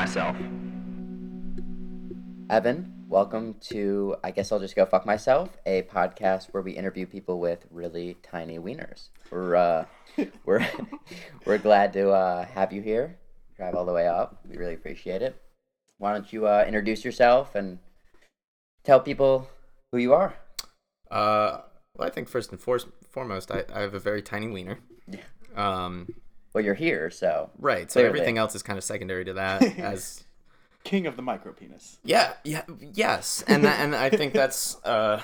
myself. Evan, welcome to I guess I'll just go fuck myself, a podcast where we interview people with really tiny wieners. We're uh, we're we're glad to uh, have you here. Drive all the way up. We really appreciate it. Why don't you uh, introduce yourself and tell people who you are? Uh, well, I think first and foremost, I, I have a very tiny wiener. Yeah. Um, Well, you're here, so right. So Clearly. everything else is kind of secondary to that. As King of the micro penis. yeah, yeah, yes, and that, and I think that's. Uh,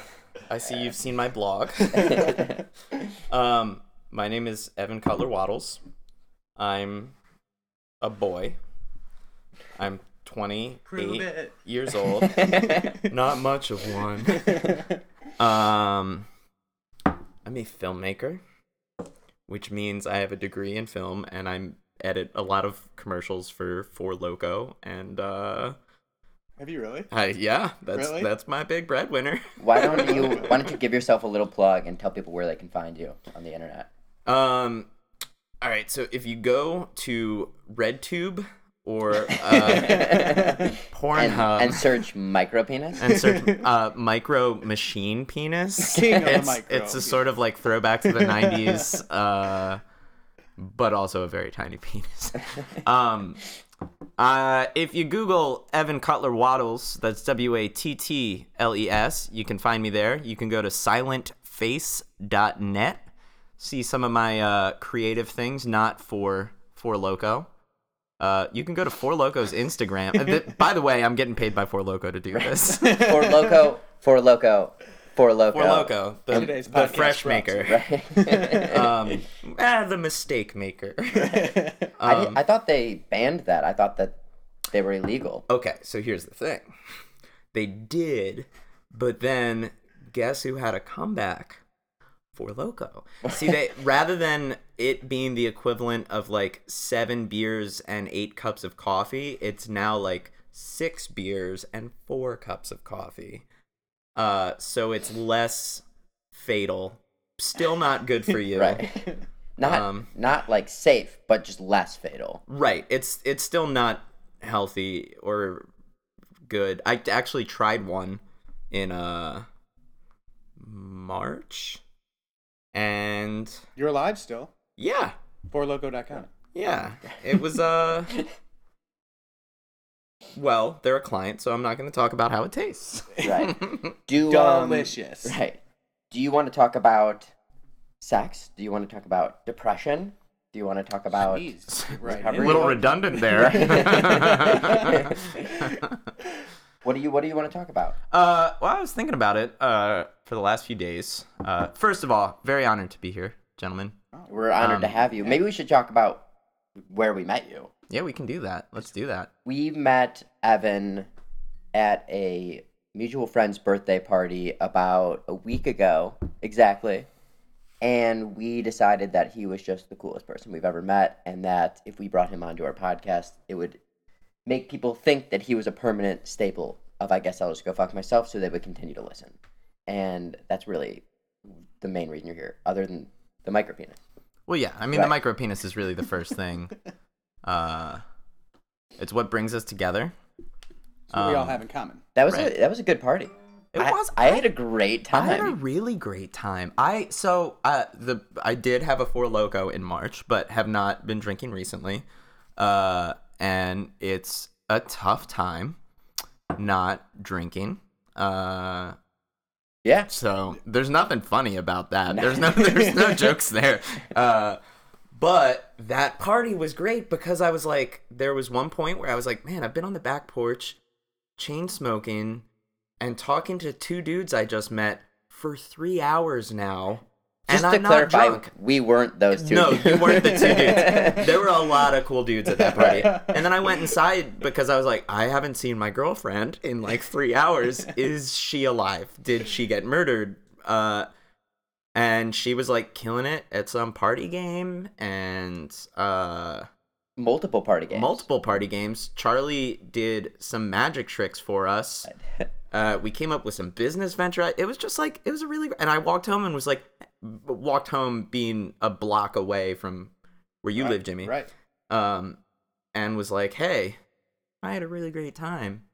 I see you've seen my blog. um, my name is Evan Cutler Wattles. I'm a boy. I'm 28 years old. Not much of one. Um, I'm a filmmaker, which means I have a degree in film and I edit a lot of commercials for Four Loco and uh, Have you really? I, yeah, that's Really? that's my big breadwinner. why don't you why don't you give yourself a little plug and tell people where they can find you on the internet? Um, all right, so if you go to RedTube or uh, And, Pornhub and search micro penis. and search uh, micro machine penis. King of the it's, micro. it's a sort of like throwback to the 90s, uh, but also a very tiny penis. Um, uh, if you Google Evan Cutler Wattles, that's W A T T L E S, you can find me there. You can go to silentface.net, see some of my uh, creative things, not for Four Loco. Uh, you can go to Four Loco's Instagram. Uh, By the way, I'm getting paid by Four Loco to do this. four loco, four loco, four loco. Four Loco, the, Today's the fresh maker, Right. um, ah, the mistake maker. I, Um, di- I thought they banned that. I thought that they were illegal. okay, so here's the thing: they did, but then guess who had a comeback? Four Loco. See, they rather than it being the equivalent of like seven beers and eight cups of coffee, it's now like six beers and four cups of coffee. Uh, so it's less fatal. Still not good for you. Right. Not Um, not like safe, but just less fatal. Right. It's it's still not healthy or good. I actually tried one in uh March. And You're alive still. yeah. FourLoco.com. Yeah. It was uh well, they're a client, so I'm not going to talk about how it tastes. Right. Do um, Delicious. right. Do you want to talk about sex? Do you want to talk about depression? Do you want to talk about Jeez. Right. recovery? a little redundant there. what do you what do you want to talk about? Uh, well, I was thinking about it uh, for the last few days. Uh, first of all, very honored to be here, gentlemen. We're honored to Um, have you. Maybe we should talk about where we met you. Yeah, we can do that. Let's do that. We met Evan at a mutual friend's birthday party about a week ago, exactly. And we decided that he was just the coolest person we've ever met, and that if we brought him onto our podcast, it would make people think that he was a permanent staple of I guess I'll just go fuck myself, so they would continue to listen. And that's really the main reason you're here, other than the micropenis. Well, yeah. I mean, Right. the micro penis is really the first thing. Uh, it's what brings us together. That's what we all Um, have in common. That was Right. a that was a good party. It I, was. I had a great time. I had a really great time. I so uh, the I did have a four loco in March, but have not been drinking recently. Uh, and it's a tough time not drinking. Uh, Yeah. So there's nothing funny about that. There's no there's no jokes there. Uh, but that party was great because I was like, there was one point where I was like, man, I've been on the back porch, chain smoking, and talking to two dudes I just met for three hours now, Just and to I'm not clarify, drunk. we weren't those two. No, dudes. you weren't the two dudes. There were a lot of cool dudes at that party. And then I went inside because I was like, I haven't seen my girlfriend in like three hours. Is she alive? Did she get murdered? Uh, and she was like killing it at some party game and uh, multiple party games. multiple party games. Charlie did some magic tricks for us. Uh, we came up with some business venture. It was just like it was a really. And I walked home and was like, walked home being a block away from where you Right, live, Jimmy. Right. Um, and was like, hey, I had a really great time.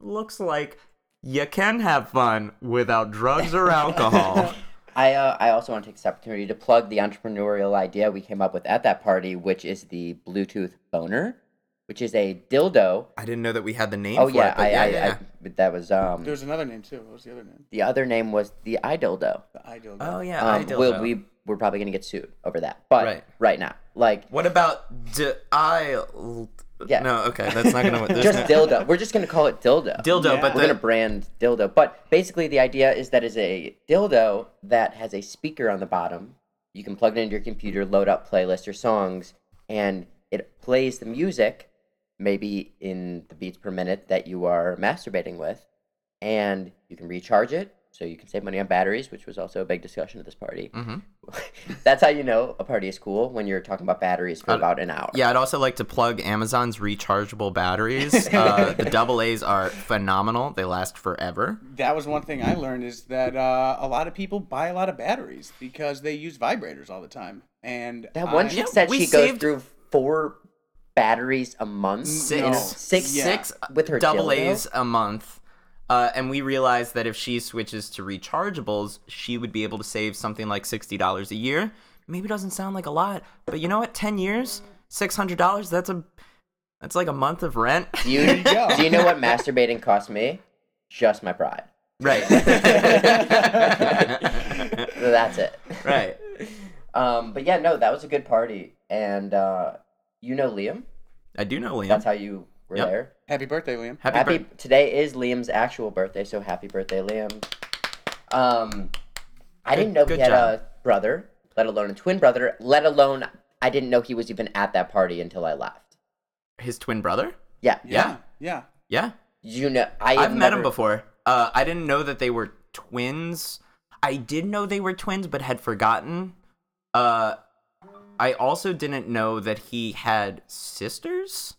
Looks like you can have fun without drugs or alcohol. I uh, I also want to take this opportunity to plug the entrepreneurial idea we came up with at that party, which is the Bluetooth boner, which is a dildo. I didn't know that we had the name Oh for yeah, it, but I, yeah, I, yeah, yeah. I but that was um There was another name too. What was the other name? the other name was the iDildo. The ideal. Oh yeah, Um, I we'll, dildo. we we're probably gonna get sued over that, but Right. right, now, like What about d- I? Yeah. No, okay, that's not gonna. there's just no- dildo. We're just gonna call it dildo. dildo, Yeah. but We're the, gonna brand dildo, but basically the idea is that is a dildo that has a speaker on the bottom. You can plug it into your computer, load up playlists or songs, and it plays the music, maybe in the beats per minute that you are masturbating with, and you can recharge it, so you can save money on batteries, which was also a big discussion at this party. Mhm. That's how you know a party is cool when you're talking about batteries for Uh, about an hour. Yeah, I'd also like to plug Amazon's rechargeable batteries. Uh, the double A's are phenomenal. They last forever. That was one thing I learned is that uh, a lot of people buy a lot of batteries because they use vibrators all the time. And That one I- chick Yeah, said she saved- goes through four batteries a month. Six, No. Six, Yeah. six with her double dildo? A's a month. Uh, and we realized that if she switches to rechargeables, she would be able to save something like sixty dollars a year. Maybe doesn't sound like a lot, but you know what? Ten years, six hundred dollars. That's a that's like a month of rent. Do you, There do you know what masturbating cost me? Just my pride. right. That's it. right. Um, but yeah, no, that was a good party, and uh, you know Liam. I do know Liam. That's how you were Yep. there. Happy birthday, Liam. Happy, Happy bir- today is Liam's actual birthday, so happy birthday, Liam. Um, I Good- didn't know good he had job. a brother, let alone a twin brother. Let alone I didn't know he was even at that party until I left. his twin brother. Yeah, Yeah. Yeah. Yeah. you know I. I've have met never- him before. Uh, I didn't know that they were twins. I did know they were twins, but had forgotten. Uh, I also didn't know that he had sisters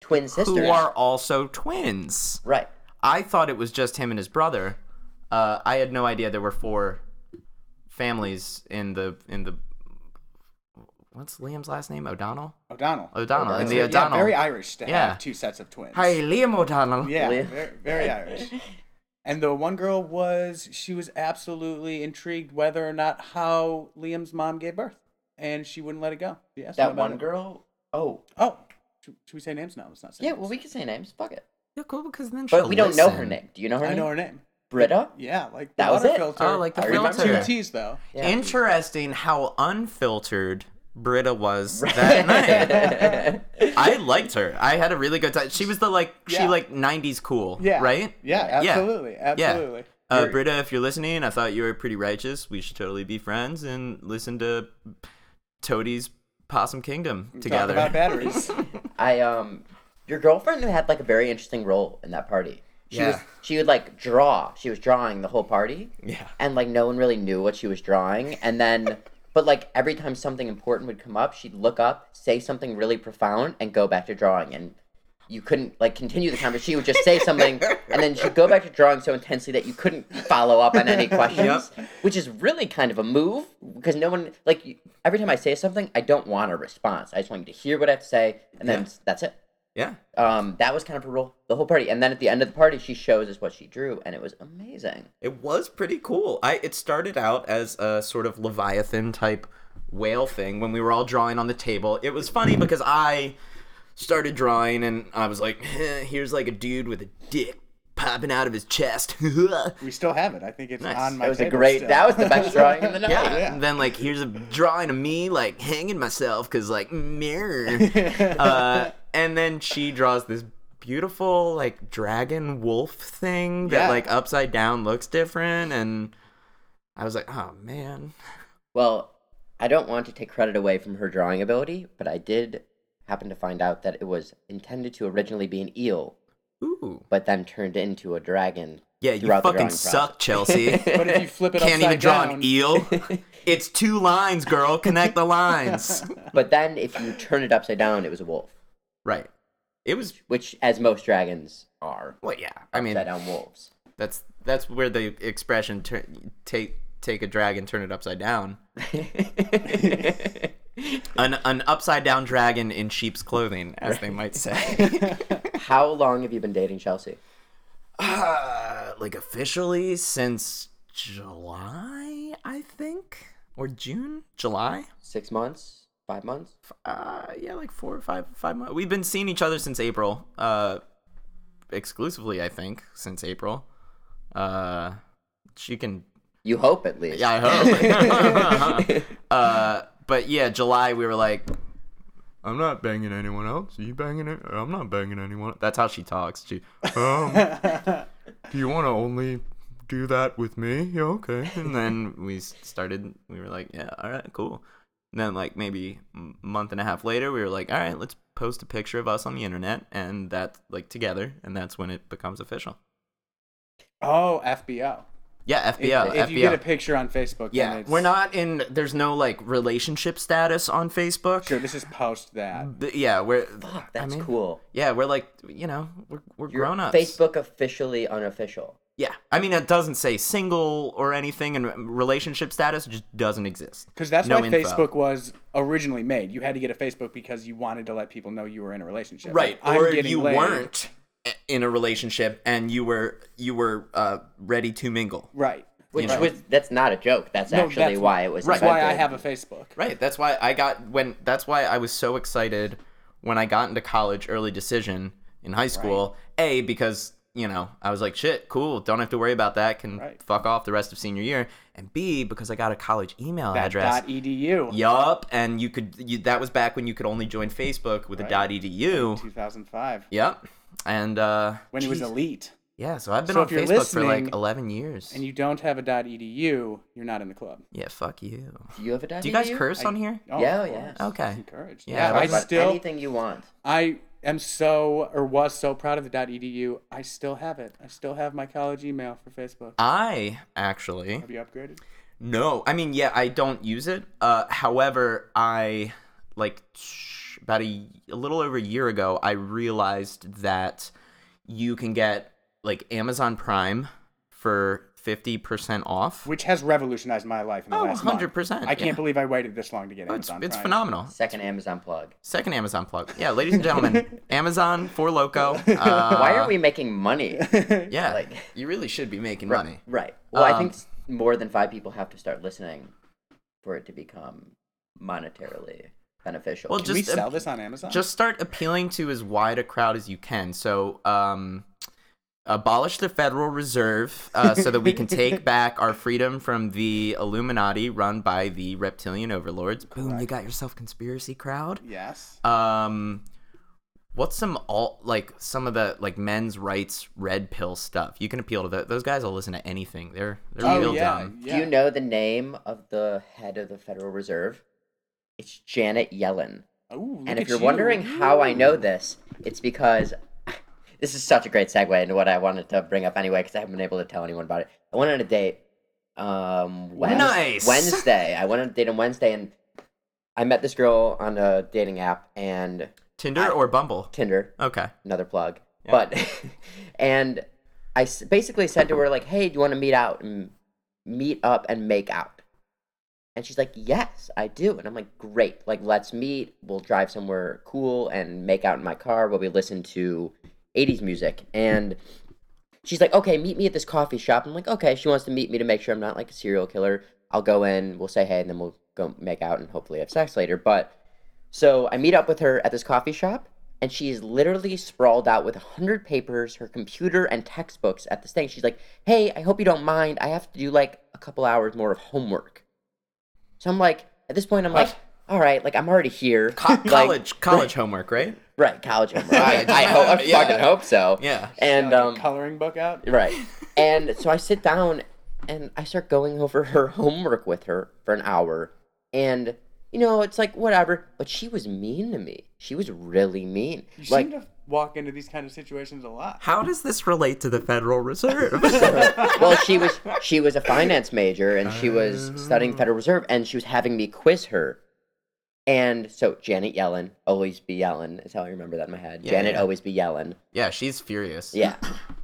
twin sisters. who are also twins. right. I thought it was just him and his brother. Uh, I had no idea there were four families in the in the. What's Liam's last name? O'Donnell. O'Donnell. O'Donnell. In That's the it. O'Donnell. Yeah, very Irish to Yeah. have two sets of twins. Hi, Liam O'Donnell. Yeah, Liam. very, very Irish. And the one girl was she was absolutely intrigued whether or not how Liam's mom gave birth, and she wouldn't let it go. She asked That one it. girl. Oh, Oh, should, should we say names now? Let's not say. yeah. names. Well, we can say names. Fuck it. Yeah, cool. Because then But she'll we don't know her name. Do you know her I name? know her name. Britta. Yeah, like That was water it? filter. Oh, like the I remember Two. T's though. Yeah. Interesting how unfiltered Britta was that night. I liked her. I had a really good time. She was the like she like '90s cool, Yeah. right? Yeah, Yeah. absolutely, absolutely. Uh, Britta, if you're listening, I thought you were pretty righteous. We should totally be friends and listen to Toadies' Possum Kingdom talk together. about batteries. I um, your girlfriend had like a very interesting role in that party. She Yeah. was she would like draw. She was drawing the whole party, yeah. and like no one really knew what she was drawing. And then, but like every time something important would come up, she'd look up, say something really profound, and go back to drawing. And you couldn't like continue the conversation. She would just say something, and then she'd go back to drawing so intensely that you couldn't follow up on any questions. Which is really kind of a move because no one like every time I say something, I don't want a response. I just want you to hear what I have to say, and then Yeah. that's it. Yeah. Um, that was kind of her role the whole party. And then at the end of the party, she shows us what she drew, and it was amazing. It was pretty cool. I it started out as a sort of leviathan type whale thing when we were all drawing on the table. It was funny because I started drawing and I was like, "Eh, here's like a dude with a dick popping out of his chest. we still have it. I think it's Nice. on my. That was a great. still. That was the best drawing in the night. Yeah. And then like here's a drawing of me like hanging myself cuz like mirror. uh and then she draws this beautiful like dragon wolf thing that Yeah. like upside down looks different and I was like, "Oh man." Well, I don't want to take credit away from her drawing ability, but I did happen to find out that it was intended to originally be an eel, Ooh. but then turned into a dragon. Yeah, you throughout the fucking drawing suck. Chelsea. But if you flip it Can't upside even draw down, an eel. It's two lines, girl. Connect the lines. But then, if you turn it upside down, it was a wolf, Right. It was which, as most dragons are, well, yeah. I mean, upside down wolves. that's that's where the expression tur take take a dragon, turn it upside down. An an upside down dragon in sheep's clothing, as they might say. How long have you been dating Chelsea? Uh, like officially since July, I think, or June, July. Six months? Five months? Uh, yeah, like four or five, five months. We've been seeing each other since April. Uh, exclusively, I think, since April. Uh, she can. You hope at least. Yeah, I hope. uh, but yeah, July we were like, I'm not banging anyone else. Are you banging it? I'm not banging anyone. That's how she talks. She, um, do you want to only do that with me? Yeah, okay. And then we started. We were like, yeah, all right, cool. And then like maybe a month and a half later, we were like, all right, let's post a picture of us on the internet, and that like together, and that's when it becomes official. Oh, FBO. Yeah, If, FBO. if FBO. you get a picture on Facebook, then yeah, it's, we're not in. There's no like relationship status on Facebook. Sure, this is post that. But, yeah, we're. Fuck, that's I mean, cool. Yeah, we're like, you know, we're we're You're grown ups. Facebook officially unofficial. Yeah, I mean, it doesn't say single or anything, and relationship status just doesn't exist. Because that's No why info. Facebook was originally made. You had to get a Facebook because you wanted to let people know you were in a relationship. Right, Like, I'm or you laid. weren't in a relationship and you were you were uh, ready to mingle. Right. Which know. was that's not a joke. That's No, actually that's why it was. That's why I have a Facebook. Right. That's why I got when. That's why I was so excited when I got into college early decision in high school. A because you know I was like shit, cool, don't have to worry about that. Can Right. fuck off the rest of senior year. And B because I got a college email That address. dot edu. Yup, and you could. You, that was back when you could only join Facebook with Right. a .edu. 2005. Yep, and uh, When it was elite. Yeah, so I've been So on Facebook for like 11 years. And you don't have a edu, you're not in the club. yeah, fuck you. Do you have a dad? Do you guys curse on here? Oh, Yeah, yeah. Okay. It's encouraged. Yeah, Yeah, I still anything you want. I am so or was so proud of the .edu. I still have it. I still have my college email for Facebook. I actually Have you upgraded? no. I mean, yeah, I don't use it. Uh, however, I like sh- about a, a little over a year ago, I realized that you can get like Amazon Prime for 50% off. Which has revolutionized my life in the Oh, last 100%, I can't yeah. believe I waited this long to get Oh, it's Amazon it's Prime. phenomenal. Second Amazon plug. Second Amazon plug. Yeah, ladies and gentlemen, Amazon Four Loco. Uh, Why aren't we making money? Yeah, like- you really should be making money. Right. Well, I Um, think more than five people have to start listening for it to become monetarily beneficial. Well, Can we Just, uh, sell this on Amazon? Just start appealing to as wide a crowd as you can. So, um, abolish the Federal Reserve uh, so that we can take back our freedom from the Illuminati run by the reptilian overlords. Boom, you got yourself conspiracy crowd. yes. Um, what's some alt like some of the like men's rights red pill stuff? You can appeal to that. Those guys will listen to anything. They're they're oh real yeah, dumb. yeah. Do you know the name of the head of the Federal Reserve? It's Janet Yellen. Ooh, And if you're you. wondering how I know this, it's because this is such a great segue into what I wanted to bring up anyway, because I haven't been able to tell anyone about it. I went on a date um, Wednes- Nice. Wednesday. I went on a date on Wednesday, and I met this girl on a dating app and Tinder I- or Bumble? Tinder, Okay. another plug. Yeah. But, and I basically said to her, like, hey, do you want to meet out and meet up and make out? And she's like, yes, I do. And I'm like, great. Like, let's meet. We'll drive somewhere cool and make out in my car while we listen to 80s music. And she's like, okay, meet me at this coffee shop. I'm like, okay. She wants to meet me to make sure I'm not like a serial killer. I'll go in, we'll say hey, and then we'll go make out and hopefully have sex later. But so I meet up with her at this coffee shop, and she is literally sprawled out with a hundred papers, her computer, and textbooks at this thing. She's like, "Hey, I hope you don't mind. I have to do like a couple hours more of homework." So I'm like, at this point, I'm like, "All right, like I'm already here." Co- Like, college college homework, right? right? College homework. I, I hope. I Yeah. fucking hope so. Yeah. And um, coloring book out. Right. And so I sit down and I start going over her homework with her for an hour. And, you know, it's like, whatever. But she was mean to me. She was really mean. You like, seem to walk into these kind of situations a lot. How does this relate to the Federal Reserve? well, she was she was a finance major and she was studying Federal Reserve and she was having me quiz her. And so Janet Yellen, always be Yellen, is how I remember that in my head. Yeah, Janet yeah. always be Yellen. yeah, she's furious. Yeah.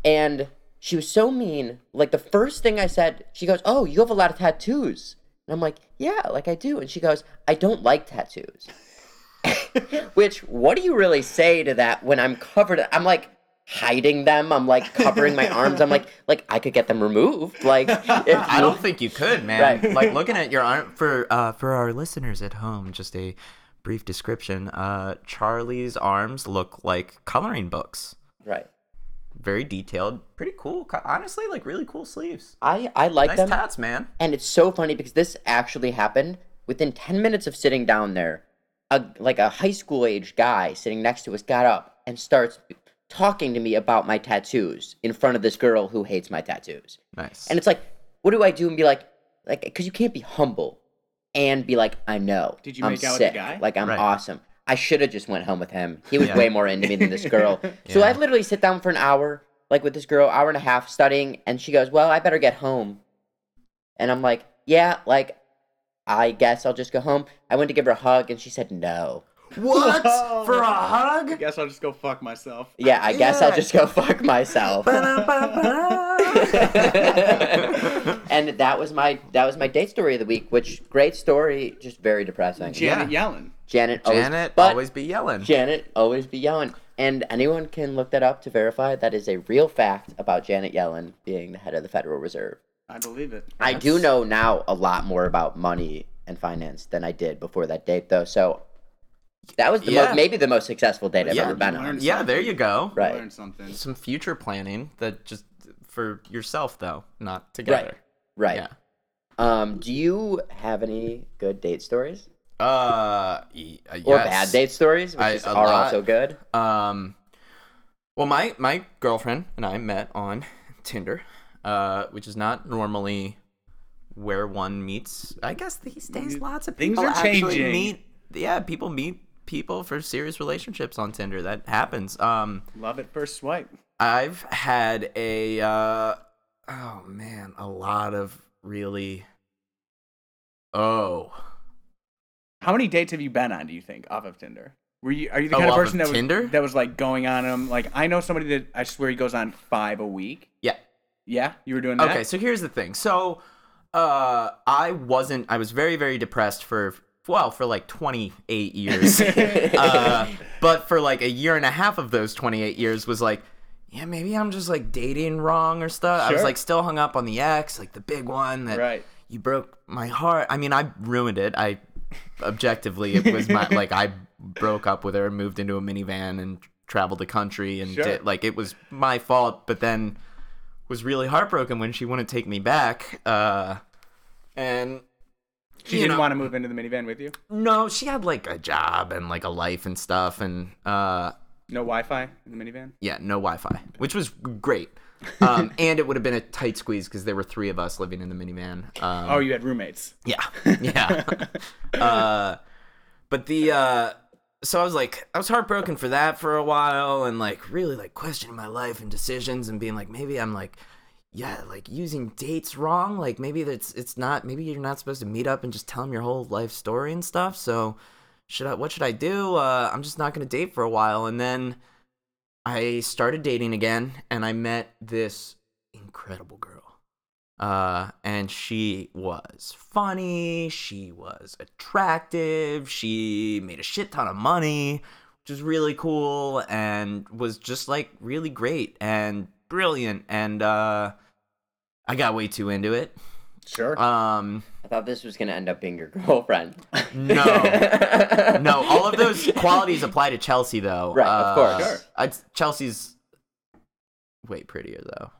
And she was so mean. Like the first thing I said, she goes, "Oh, you have a lot of tattoos." And I'm like, "Yeah, like I do." And she goes, "I don't like tattoos." Which, what do you really say to that when I'm covered? I'm like, hiding them. I'm like covering my arms. I'm like like I could get them removed. Like if I don't think you could, man. Right. Like looking at your arm for uh for our listeners at home, just a brief description. Uh Charlie's arms look like coloring books. right. Very detailed, pretty cool. Honestly, like really cool sleeves. I I like Nice them. tats, man. And it's so funny because this actually happened within 10 minutes of sitting down there. A, like a high school age guy sitting next to us got up and starts talking to me about my tattoos in front of this girl who hates my tattoos. Nice. And it's like, what do I do and be like, like, because you can't be humble and be like, I know. Did you I'm make out with the sick. guy? Like, I'm Right. awesome. I should have just went home with him. He was Yeah. way more into me than this girl. So I literally sit down for an hour, like with this girl, hour and a half studying, and she goes, "Well, I better get home." And I'm like, "Yeah, like, I guess I'll just go home." I went to give her a hug, and she said no. what for a hug? I guess I'll just go fuck myself. Yeah, I guess I'll just go fuck myself. and that was my that was my date story of the week, which great story, just very depressing. Janet Yeah. Yellen. Janet, always, Janet but always be yelling. Janet always be yelling, and anyone can look that up to verify that is a real fact about Janet Yellen being the head of the Federal Reserve. I believe it. I do know now a lot more about money and finance than I did before that date, though. So that was the Yeah. most, maybe the most successful date I've Yeah, ever been on. learned yeah, there you go. Right. Learn something. Some future planning that just for yourself though, not together. Right. Yeah. Um, do you have any good date stories Uh, y- uh, or bad date stories, which I- is, are lot. also good? Um, well, my my girlfriend and I met on Tinder, uh, which is not normally where one meets. I guess these days, lots of Things people actually meet. Yeah, people meet people for serious relationships on Tinder. That happens. Um, Love it first swipe. I've had a uh, oh man, a lot of really. Oh, How many dates have you been on? Do you think off of Tinder? Were you are you the Oh, kind of off of person that was Tinder? that was like going on them? Like I know somebody that I swear he goes on five a week. yeah. Yeah, you were doing that. Okay, so here's the thing. So, uh, I wasn't. I was very, very depressed for well, for like 28 years. uh, but for like a year and a half of those 28 years was like, yeah, maybe I'm just like dating wrong or stuff. I was like still hung up on the ex, like the big one that Right. you broke my heart. I mean, I ruined it. I objectively, it was my like I broke up with her, and moved into a minivan, and traveled the country, and Sure. did, like it was my fault. But then was really heartbroken when she wouldn't take me back. Uh, and She didn't know- want to move into the minivan with you. no, she had like a job and like a life and stuff, and uh, No Wi-Fi in the minivan. yeah, no Wi-Fi, which was great. Um, and it would have been a tight squeeze because there were three of us living in the minivan. Um, Oh, you had roommates. Yeah, yeah. uh, but the uh, so I was like, I was heartbroken for that for a while, and like really like questioning my life and decisions, and being like, maybe I'm like, yeah, like using dates wrong. Like maybe that's it's not. Maybe you're not supposed to meet up and just tell them your whole life story and stuff. So should I? What should I do? Uh, I'm just not gonna date for a while, and then I started dating again, and I met this incredible girl uh and she was funny she was attractive she made a shit ton of money which was really cool and was just like really great and brilliant and uh i got way too into it Sure. um I thought this was gonna end up being your girlfriend. no no all of those qualities apply to chelsea though Right, of course. Uh, Sure. I'd, chelsea's way prettier though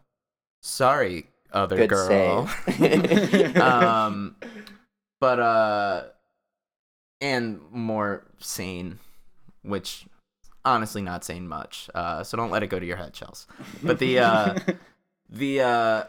sorry other Good girl. um but uh and more sane which honestly not saying much uh so don't let it go to your head chels. But the uh the uh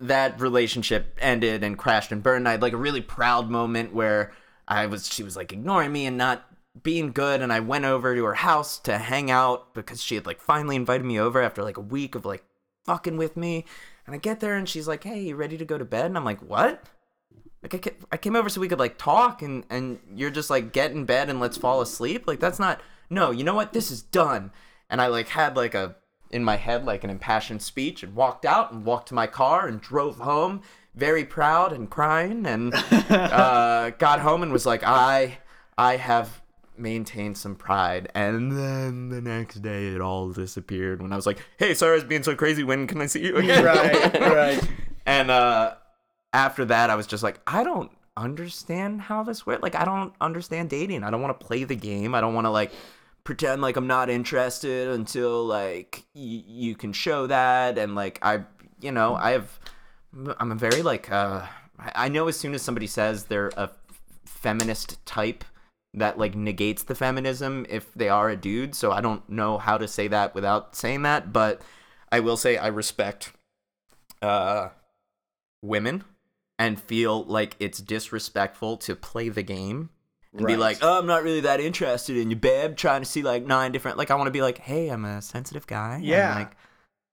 that relationship ended and crashed and burned. I had like a really proud moment where i was she was like ignoring me and not being good and i went over to her house to hang out because she had like finally invited me over after like a week of like fucking with me and i get there and she's like hey you ready to go to bed? And i'm like what? Like I came over so we could like talk and and you're just like get in bed and let's fall asleep? Like that's not no you know what? This is done. And i like had like a in my head like an impassioned speech and walked out and walked to my car and drove home very proud and crying and uh, got home and was like i i have maintain some pride. And then the next day, it all disappeared when I was like, "Hey, sorry, I was being so crazy. When can I see you again?" Right, right. And uh, after that, I was just like, I don't understand how this works. Like, I don't understand dating. I don't want to play the game. I don't want to like pretend like I'm not interested until like y- you can show that. And like, I, you know, I have, I'm a very like, uh, I I know as soon as somebody says they're a feminist type that like negates the feminism if they are a dude. So I don't know how to say that without saying that, but I will say I respect uh women and feel like it's disrespectful to play the game and be like, "Oh, I'm not really that interested in you, babe." Trying to see like nine different. Like, I want to be like, "Hey, I'm a sensitive guy. and, Yeah. like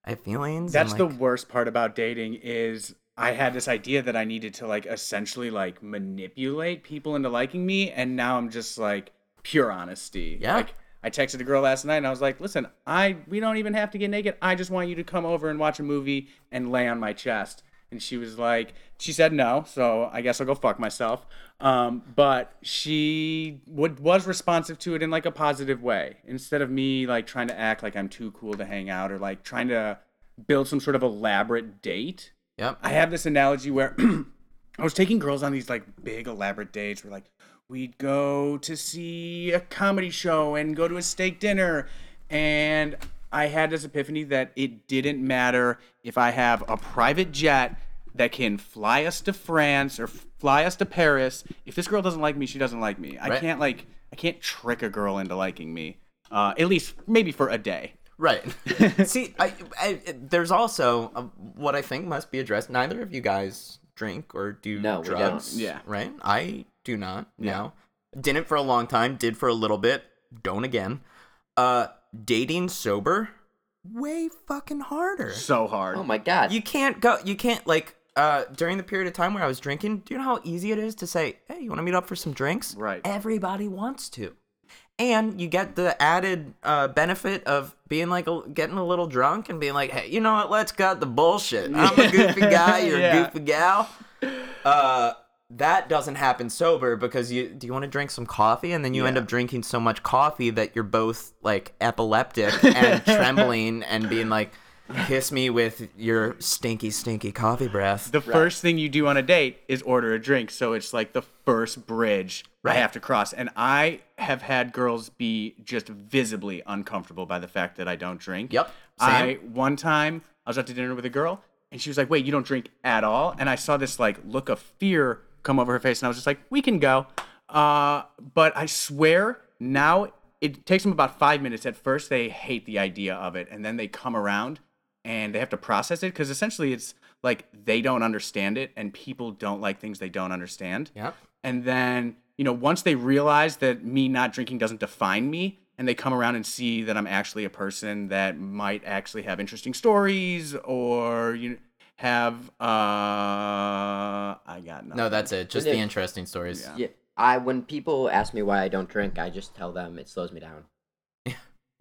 I have feelings." That's and, the worst part about dating is I had this idea that I needed to like essentially like manipulate people into liking me, and now I'm just like pure honesty. Yeah. Like I texted a girl last night and I was like, "Listen, I we don't even have to get naked. I just want you to come over and watch a movie and lay on my chest." And she was like, she said no, so I guess I'll go fuck myself. Um, but she would was responsive to it in like a positive way instead of me like trying to act like I'm too cool to hang out or like trying to build some sort of elaborate date. Yep. I have this analogy where I was taking girls on these like big elaborate dates where like we'd go to see a comedy show and go to a steak dinner and I had this epiphany that it didn't matter if I have a private jet that can fly us to France or fly us to Paris. If this girl doesn't like me, she doesn't like me. I Right. can't like I can't trick a girl into liking me. Uh, at least maybe for a day. Right. See, I, I, there's also uh, what I think must be addressed. Neither of you guys drink or do No, drugs. Yeah. Right? I do not. No. Didn't for a long time, did for a little bit, don't again. Uh dating sober way fucking harder. So hard. Oh my god. You can't go you can't like uh during the period of time where I was drinking, do you know how easy it is to say, "Hey, you want to meet up for some drinks?" Right. Everybody wants to. And you get the added uh, benefit of being like a, getting a little drunk and being like, "Hey, you know what? Let's cut the bullshit. I'm a goofy guy. You're Yeah. a goofy gal." Uh, that doesn't happen sober because you do you want to drink some coffee and then you end up drinking so much coffee that you're both like epileptic and trembling and being like, "Kiss me with your stinky, stinky coffee breath." The first thing you do on a date is order a drink. So it's like the first bridge I Right. have to cross. And I have had girls be just visibly uncomfortable by the fact that I don't drink. Yep, Same. I one time I was out to dinner with a girl and she was like, "Wait, you don't drink at all?" And I saw this like look of fear come over her face and I was just like, "We can go." Uh, but I swear now it takes them about 5 minutes at first they hate the idea of it and then they come around and they have to process it because essentially it's like they don't understand it and people don't like things they don't understand Yep. and then you know once they realize that me not drinking doesn't define me and they come around and see that i'm actually a person that might actually have interesting stories or you know, have uh i got nothing. No, that's it. Just the interesting stories. Yeah. Yeah, I when people ask me why I don't drink, I just tell them it slows me down.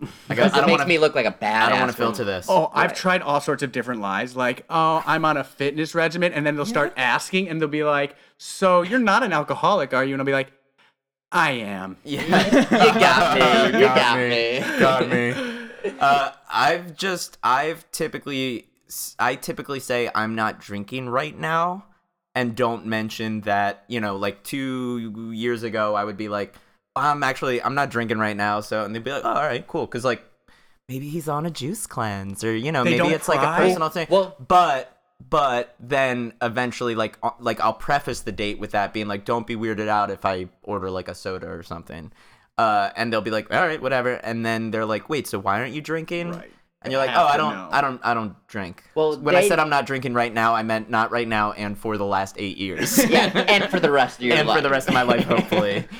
I, Because I it don't makes want me look like a bad. I don't want to filter this. Oh, I've Right. tried all sorts of different lies, like, oh, I'm on a fitness regimen, and then they'll start asking, and they'll be like, so you're not an alcoholic, are you? And I'll be like, I am. yeah. You got me. You got me. Got me. Uh, I've just I've typically I typically say I'm not drinking right now, and don't mention that you know like two years ago I would be like I'm actually I'm not drinking right now, so and they'd be like oh, all right cool because like maybe he's on a juice cleanse or you know They maybe don't it's like a personal thing. Well- but but then eventually like uh, like I'll preface the date with that being like don't be weirded out if I order like a soda or something. Uh, and they'll be like, all right, whatever. And then they're like, wait, so why aren't you drinking? Right. And you're like, oh, I don't, know. I don't, I don't drink. Well, when I said I'm not drinking right now, I meant not right now and for the last eight years. Yeah, and for the rest of your and life. for the rest of my life, hopefully.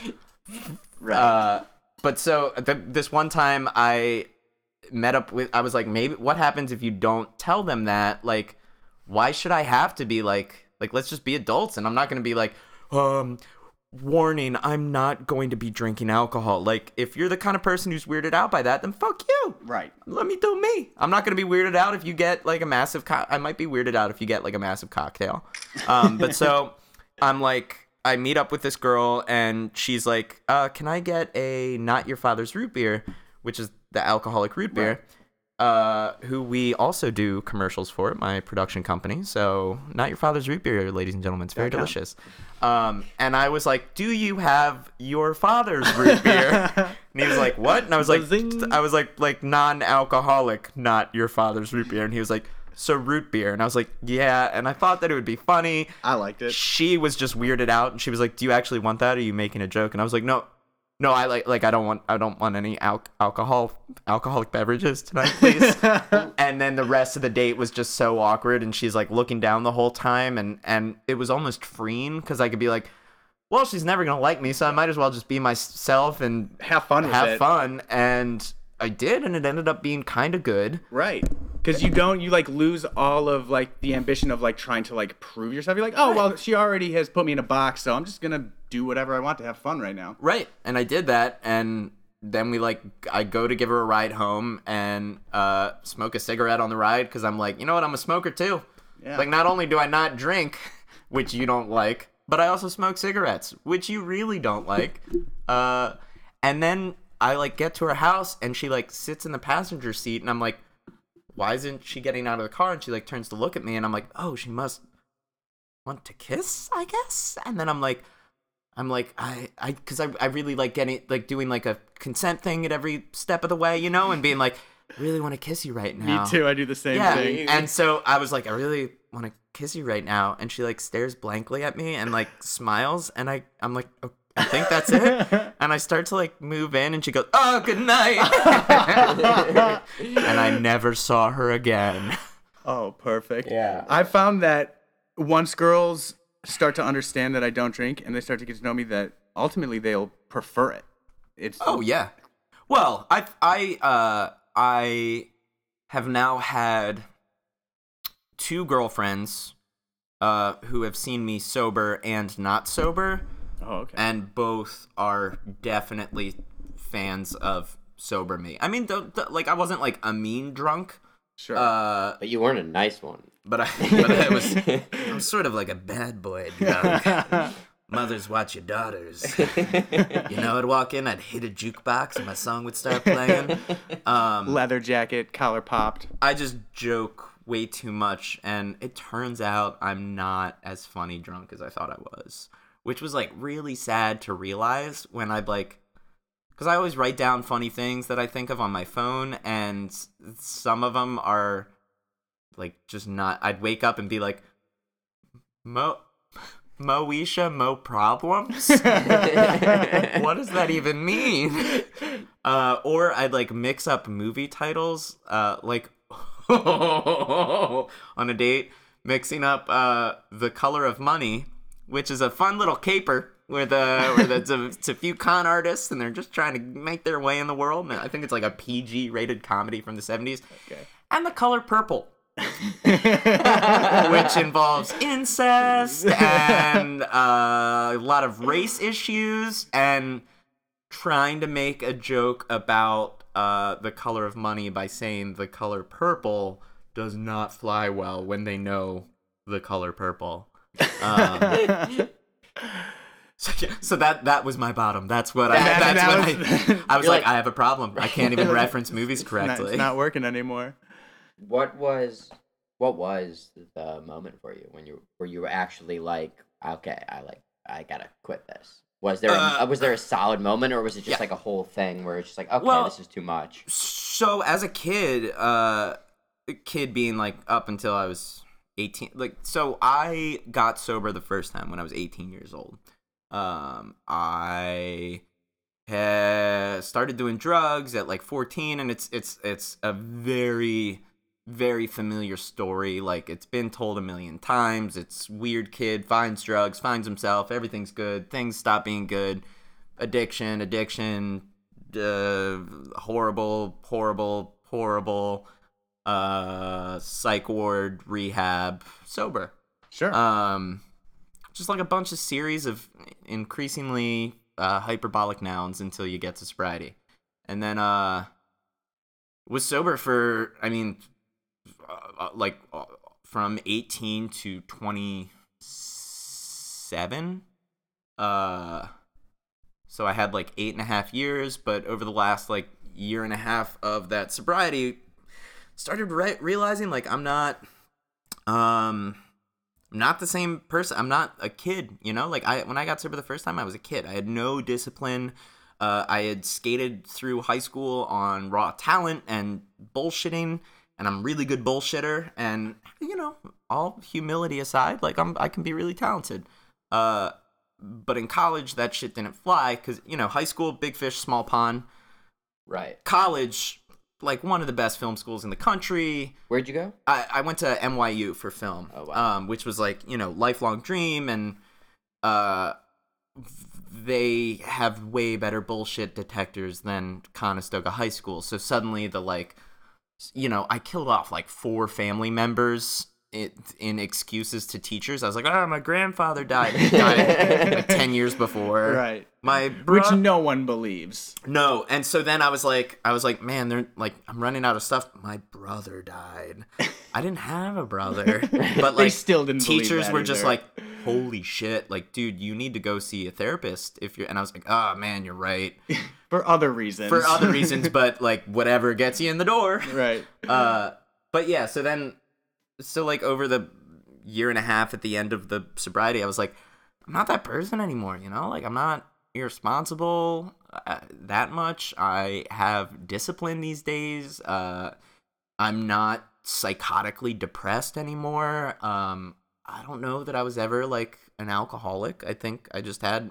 Right. Uh, but so th- this one time I met up with, I was like, maybe what happens if you don't tell them that? Like, why should I have to be like, like, let's just be adults, and I'm not gonna be like, um. Warning, I'm not going to be drinking alcohol. Like, if you're the kind of person who's weirded out by that, then fuck you. Right. Let me do me. I'm not gonna be weirded out if you get like a massive. Co- I might be weirded out if you get like a massive cocktail. Um, but so I'm like, I meet up with this girl and she's like, uh, "Can I get a not your father's root beer, which is the alcoholic root beer?" Uh, who we also do commercials for at my production company. So, not your father's root beer, ladies and gentlemen. It's very delicious. Um, and I was like, "Do you have your father's root beer?" and he was like, "What?" And I was like. "I was like, like non-alcoholic, not your father's root beer." And he was like, "So root beer?" And I was like, "Yeah." And I thought that it would be funny I liked it. she was just weirded out and she was like do you actually want that or are you making a joke and i was like no no i like like i don't want i don't want any al- alcohol alcoholic beverages tonight please and then the rest of the date was just so awkward and she's like looking down the whole time and and it was almost freeing because i could be like well she's never gonna like me so i might as well just be myself and Have fun with have it. fun and i did and it ended up being kind of good Right. Because you don't, you like lose all of like the ambition of like trying to like prove yourself. You're like, oh, well, she already has put me in a box, so I'm just going to do whatever I want to have fun right now. Right. And I did that and then we like I go to give her a ride home and uh smoke a cigarette on the ride cuz I'm like, "You know what? I'm a smoker too." Yeah. Like not only do I not drink, which you don't like, but I also smoke cigarettes, which you really don't like. uh and then I like get to her house and she like sits in the passenger seat and I'm like, "Why isn't she getting out of the car?" And she like turns to look at me and I'm like, "Oh, she must want to kiss, I guess." And then I'm like, I'm like I I because I I really like getting like doing like a consent thing at every step of the way, you know, and being like, I really want to kiss you right now. Me too. I do the same Yeah, thing. and so I was like, I really want to kiss you right now, and she like stares blankly at me and like smiles, and I I'm like, oh, I think that's it, and I start to like move in, and she goes, oh, good night, and I never saw her again. Oh, perfect. Yeah. I found that once girls start to understand that I don't drink and they start to get to know me, that ultimately they'll prefer it. It's Oh yeah. Well, I I uh I have now had two girlfriends uh who have seen me sober and not sober oh okay. and both are definitely fans of sober me. I mean, the, the, like I wasn't like a mean drunk, sure. uh, But you weren't a nice one. but I, but I was I was sort of like a bad boy drunk. Mothers watch your daughters. You know, I'd walk in, I'd hit a jukebox, and my song would start playing. Um, Leather jacket, collar popped. I just joke way too much, and it turns out I'm not as funny drunk as I thought I was, which was like really sad to realize when I'd like, because I always write down funny things that I think of on my phone, and some of them are like just not. I'd wake up and be like, Mo. Moesha, mo problems? what does that even mean? Uh, or I'd like mix up movie titles, uh, like on a date, mixing up uh, the color of money, which is a fun little caper where the where the, it's, a, it's a few con artists and they're just trying to make their way in the world. And I think it's like a PG rated comedy from the seventies. Okay. And the color purple. which involves incest and uh, a lot of race issues and trying to make a joke about uh, the color of money by saying the color purple does not fly well when they know the color purple. Um, so, so that that was my bottom. That's what I. That- That's that when was- I, I was like, like- I have a problem. I can't even reference movies It's not, correctly. it's not working anymore. What was what was the moment for you when you where you were actually like, okay, I like I gotta quit this. Was there a, Uh, was there a solid moment or was it just yeah. like a whole thing where it's just like, okay, Well- this is too much? so as a kid uh a kid being like up until i was 18 like so i got sober the first time when i was 18 years old. Um i had started doing drugs at like 14 and it's it's it's a very very familiar story. Like it's been told a million times. It's weird kid finds drugs finds himself everything's good things stop being good. Addiction addiction uh, horrible, horrible, horrible, uh, psych ward, rehab, sober. Sure. Um, just like a bunch of series of increasingly uh, hyperbolic nouns until you get to sobriety, and then uh, was sober for I mean, uh, uh, like uh, from eighteen to twenty seven. Uh, so I had like eight and a half years, but over the last like year and a half of that sobriety, started re- realizing like I'm not, um, I'm not the same person. I'm not a kid, you know. Like I when I got sober the first time, I was a kid. I had no discipline. Uh, I had skated through high school on raw talent and bullshitting, and I'm really good bullshitter. And you know, all humility aside, like I'm I can be really talented. Uh, but in college, that shit didn't fly because you know, high school, big fish, small pond. Right. College, like one of the best film schools in the country. Where'd you go? I, I went to NYU for film, Oh, wow. um, which was like you know lifelong dream, and uh, they have way better bullshit detectors than Conestoga High School. So suddenly the like, you know, I killed off like four family members. It, in excuses to teachers, I was like, "Oh, my grandfather died. He died like ten years before. Right. My Which no one believes. no, and so then I was like, I was like, man, they're like, I'm running out of stuff. My brother died. I didn't have a brother, but like, still didn't teachers were just like, holy shit, like, dude, you need to go see a therapist if you're. And I was like, oh man, you're right For other reasons. for other reasons, but like whatever gets you in the door. right. Uh, but yeah, so then, so like over the year and a half at the end of the sobriety, I was like, I'm not that person anymore, you know? Like, I'm not irresponsible uh, that much. I have discipline these days. Uh, I'm not psychotically depressed anymore. Um, I don't know that I was ever like an alcoholic. I think I just had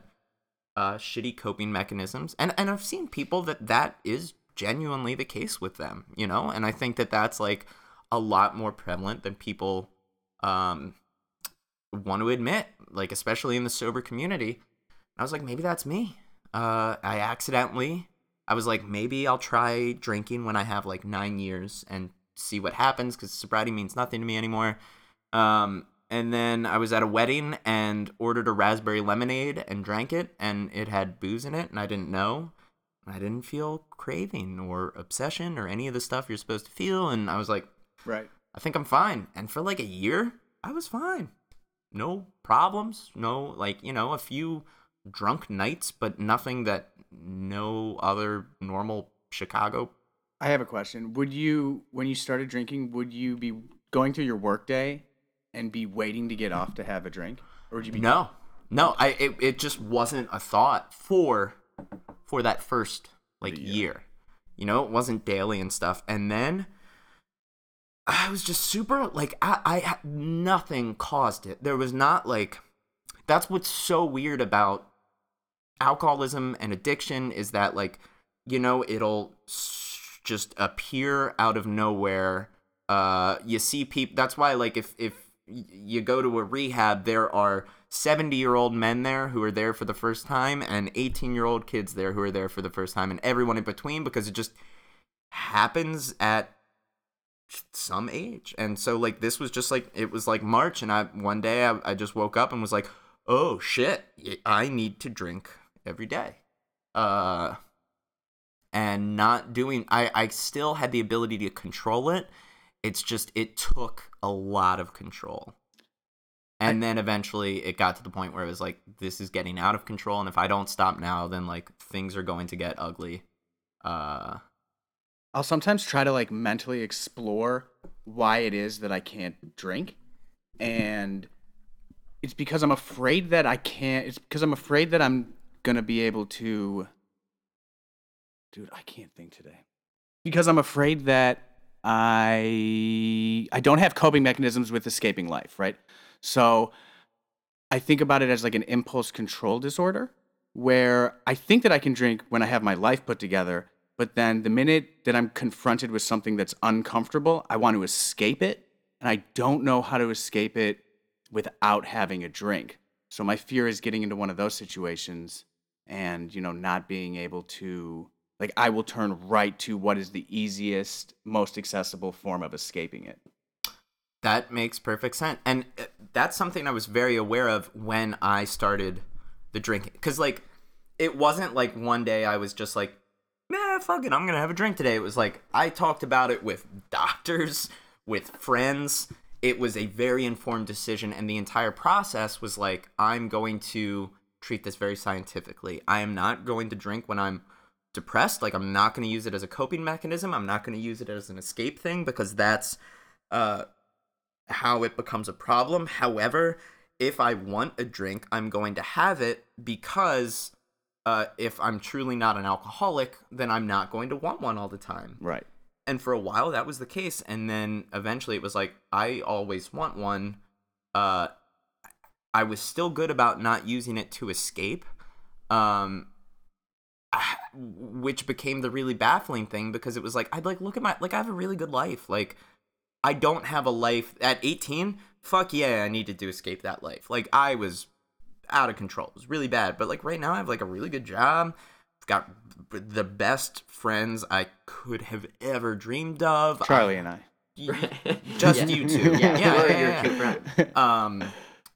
uh, shitty coping mechanisms, and and I've seen people that that is genuinely the case with them, you know, and I think that that's like a lot more prevalent than people um want to admit, like especially in the sober community. I was like, maybe that's me. Uh, I accidentally, I was like, maybe I'll try drinking when I have like nine years and see what happens because sobriety means nothing to me anymore. Um, and then I was at a wedding and ordered a raspberry lemonade and drank it, and it had booze in it, and I didn't know. I didn't feel craving or obsession or any of the stuff you're supposed to feel, and I was like, Right. I think I'm fine. And for like a year, I was fine. No problems. No, like, you know, a few drunk nights, but nothing that no other normal Chicago. I have a question. Would you, when you started drinking, would you be going through your workday and be waiting to get off to have a drink, or would you be? No, no, I it, it just wasn't a thought for for that first like year. year. You know, it wasn't daily and stuff. And then I was just super like I I nothing caused it. There was not like that's what's so weird about alcoholism and addiction is that like you know it'll just appear out of nowhere. Uh you see people that's why like if if you go to a rehab there are 70 year old men there who are there for the first time and 18 year old kids there who are there for the first time and everyone in between because it just happens at some age. And so like this was just like it was like march and i one day i, I just woke up and was like oh shit. I need to drink every day. Uh and not doing i i still had the ability to control it. It's just it took a lot of control. And then eventually it got to the point where it was like this is getting out of control. And if i don't stop now then like things are going to get ugly. Uh I'll sometimes try to like mentally explore why it is that I can't drink. And it's because I'm afraid that I can't it's because I'm afraid that I'm to be able to Dude, I can't think today. Because I'm afraid that I I don't have coping mechanisms with escaping life, right? So I think about it as like an impulse control disorder where I think that I can drink when I have my life put together, but then the minute that I'm confronted with something that's uncomfortable, I want to escape it, and I don't know how to escape it without having a drink. So my fear is getting into one of those situations and, you know, not being able to like I will turn right to what is the easiest, most accessible form of escaping it. That makes perfect sense. And uh, that's something I was very aware of when I started the drinking. Because, like, it wasn't like one day I was just like, man, fuck it, I'm going to have a drink today. It was like, I talked about it with doctors, with friends. It was a very informed decision. And the entire process was like, I'm going to treat this very scientifically. I am not going to drink when I'm depressed. Like I'm not going to use it as a coping mechanism. I'm not going to use it as an escape thing because that's uh, how it becomes a problem. However, if I want a drink, I'm going to have it because uh, if I'm truly not an alcoholic, then I'm not going to want one all the time. Right. And for a while, that was the case. And then eventually, it was like I always want one. Uh, I was still good about not using it to escape. Um, which became the really baffling thing because it was like I'd like look at my like I have a really good life. Like I don't have a life at 18. Fuck yeah, I needed to escape that life. Like I was out of control. It was really bad. But like right now I have like a really good job. I've got the best friends I could have ever dreamed of. Charlie and I. I, just Yeah. you two. Yeah, yeah, you're, yeah, yeah. cute friend. Um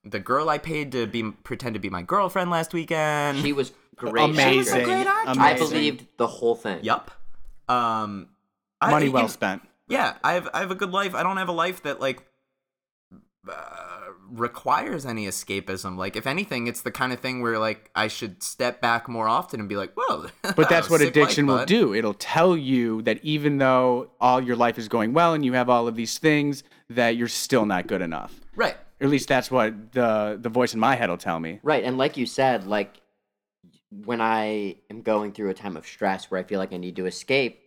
the girl I paid to be pretend to be my girlfriend last weekend. She was great. Amazing. actress. great actress. I believed the whole thing. Yup. Um I- Money you- well spent. yeah i have i have a good life i don't have a life that like uh, requires any escapism like if anything it's the kind of thing where like i should step back more often and be like whoa But that's what addiction life, will bud. do. It'll tell you that even though all your life is going well and you have all of these things, that you're still not good enough. right Or at least that's what the the voice in my head will tell me. Right, and like you said, like when I am going through a time of stress where I feel like I need to escape,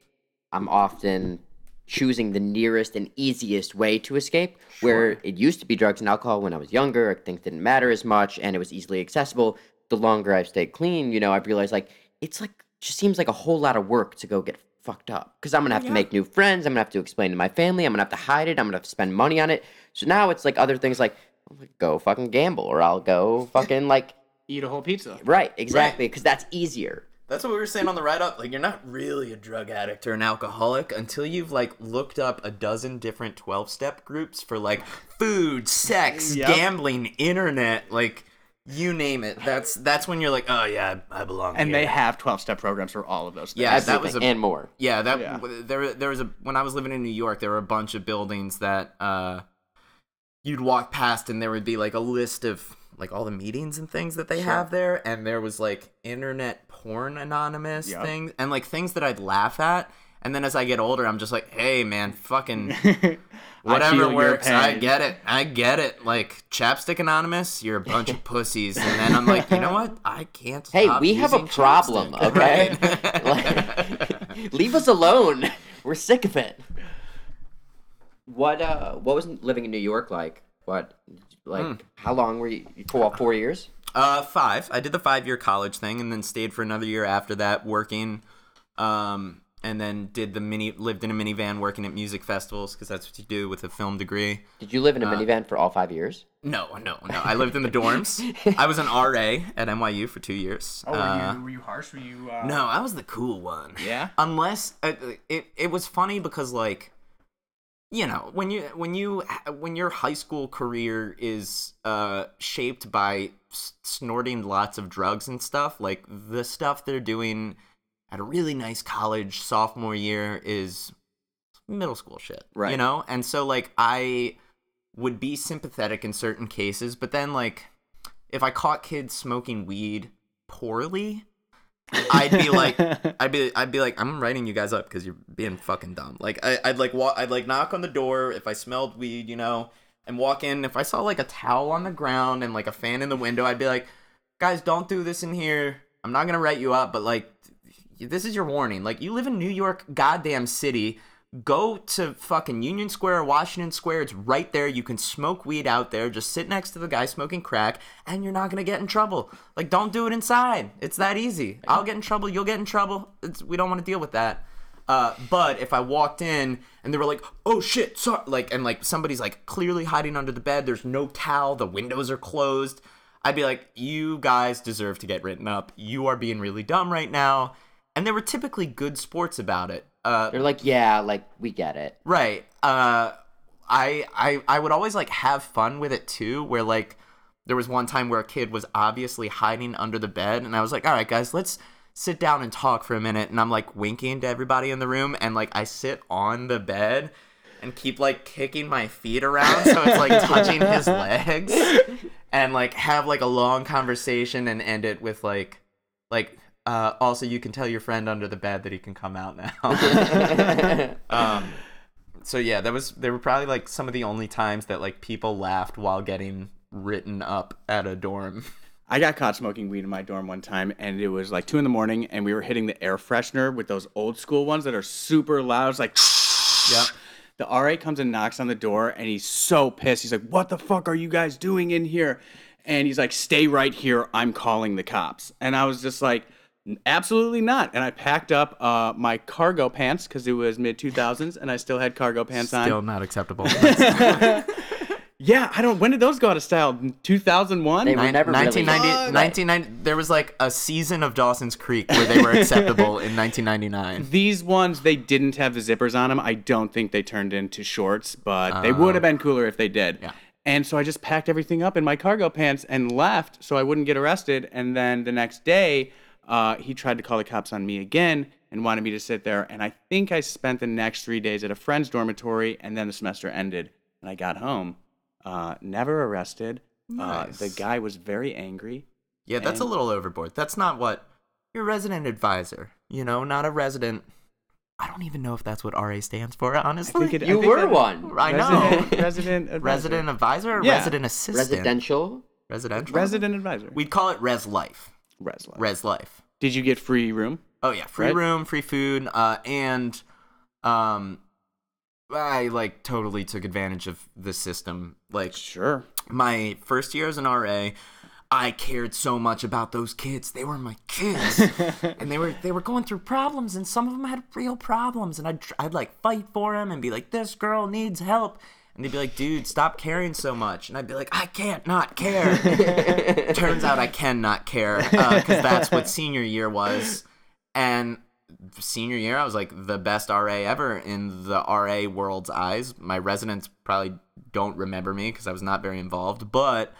I'm often choosing the nearest and easiest way to escape. Where it used to be drugs and alcohol when I was younger, things didn't matter as much and it was easily accessible. The longer I've stayed clean, you know, I've realized like it's like just seems like a whole lot of work to go get fucked up because I'm gonna have to make new friends. I'm gonna have to explain to my family. I'm gonna have to hide it. I'm gonna have to spend money on it. So now it's like other things like go fucking gamble or I'll go fucking like Eat a whole pizza. Right, exactly, because that's easier. that's what we were saying on the ride up like you're not really a drug addict or an alcoholic until you've like looked up a dozen different 12 step groups for like food sex Yep. gambling internet like you name it that's that's when you're like oh yeah i, I belong And here. they have 12 step programs for all of those things. Yeah, that was a- and more. Yeah, that Yeah. there there was a when I was living in New York, there were a bunch of buildings that uh you'd walk past and there would be like a list of like all the meetings and things that they have there and there was like internet porn anonymous Yep. things and like things that I'd laugh at and then as I get older, I'm just like, "Hey man, fucking whatever feel your works. I get it. I get it. Like chapstick anonymous, you're a bunch of pussies." And then I'm like, "You know what? I can't Hey, stop we have a problem, chapstick." okay? Right. Like, leave us alone. We're sick of it. What uh what was living in New York like? What like Hmm. how long were you for four years? Uh, five. I did the five year college thing and then stayed for another year after that working. Um, and then did the mini, lived in a minivan working at music festivals because that's what you do with a film degree. Did you live in a Uh, minivan for all five years? No, no, no. I lived in the dorms. I was an RA at NYU for two years. Oh, were, Uh, you, were you harsh? Were you. Uh... no, I was the cool one. Yeah? Unless uh, it, it was funny because like, you know, when you when you when your high school career is uh shaped by s- snorting lots of drugs and stuff, like the stuff they're doing at a really nice college sophomore year is middle school shit. Right. You know? And so like I would be sympathetic in certain cases, but then like if I caught kids smoking weed poorly, I'd be like, I'd be, I'd be like, I'm writing you guys up because you're being fucking dumb. Like, I, I'd like, walk, I'd like knock on the door if I smelled weed, you know, and walk in. If I saw like a towel on the ground and like a fan in the window, I'd be like, guys, don't do this in here. I'm not gonna write you up, but like, this is your warning. Like, you live in New York, goddamn city. Go to fucking Union Square Washington Square. It's right there. You can smoke weed out there. Just sit next to the guy smoking crack, and you're not gonna get in trouble. Like, don't do it inside. It's that easy. I'll get in trouble. You'll get in trouble. It's, we don't want to deal with that. Uh, but if I walked in and they were like, "Oh shit," sorry, like, and like somebody's like clearly hiding under the bed. There's no towel. The windows are closed. I'd be like, "You guys deserve to get written up. You are being really dumb right now." And they were typically good sports about it. Uh, They're like, yeah, like we get it. Right. Uh I I I would always like have fun with it too where like there was one time where a kid was obviously hiding under the bed and I was like, "All right, guys, let's sit down and talk for a minute." And I'm like winking to everybody in the room and like I sit on the bed and keep like kicking my feet around so it's like touching his legs and like have like a long conversation and end it with like like uh also you can tell your friend under the bed that he can come out now. um so yeah, that was they were probably like some of the only times that like people laughed while getting written up at a dorm. I got caught smoking weed in my dorm one time, and it was like two in the morning, and we were hitting the air freshener with those old school ones that are super loud. It's like, Yep. The RA comes and knocks on the door, and he's so pissed. He's like, "What the fuck are you guys doing in here?" And he's like, "Stay right here. I'm calling the cops." And I was just like, "Absolutely not." And I packed up uh, my cargo pants because it was mid 2000s, and I still had cargo pants on. Still not acceptable. Yeah, I don't. When did those go out of style? 2001. They were Nin- never really- 1990, What? 1990 there was like a season of Dawson's Creek where they were acceptable in 1999. These ones, they didn't have the zippers on them. I don't think they turned into shorts, but they would have been cooler if they did. Yeah. And so I just packed everything up in my cargo pants and left so I wouldn't get arrested. And then the next day, uh, he tried to call the cops on me again and wanted me to sit there. And I think I spent the next three days at a friend's dormitory, and then the semester ended. And I got home, uh, never arrested. Uh, the guy was very angry. Yeah, that's a little overboard. That's not what your resident advisor, you know, not a resident. I don't even know if that's what RA stands for, honestly. it- You were that- one. I know. Resident, resident advisor. resident advisor or Yeah. resident assistant? Residential. Residential? Resident advisor. We'd call it Res Life. Res life. Res Life. Did you get free room? Oh yeah, free Right? room, free food, uh, and um, I like totally took advantage of the system. Like Sure. my first year as an RA, I cared so much about those kids. They were my kids, and they were they were going through problems, and some of them had real problems, and I'd I'd like fight for them and be like, "This girl needs help." And they'd be like, dude, stop caring so much. And I'd be like, I can't not care. Turns out I can not care because that's what senior year was. And senior year, I was like the best RA ever in the RA world's eyes. My residents probably don't remember me because I was not very involved. But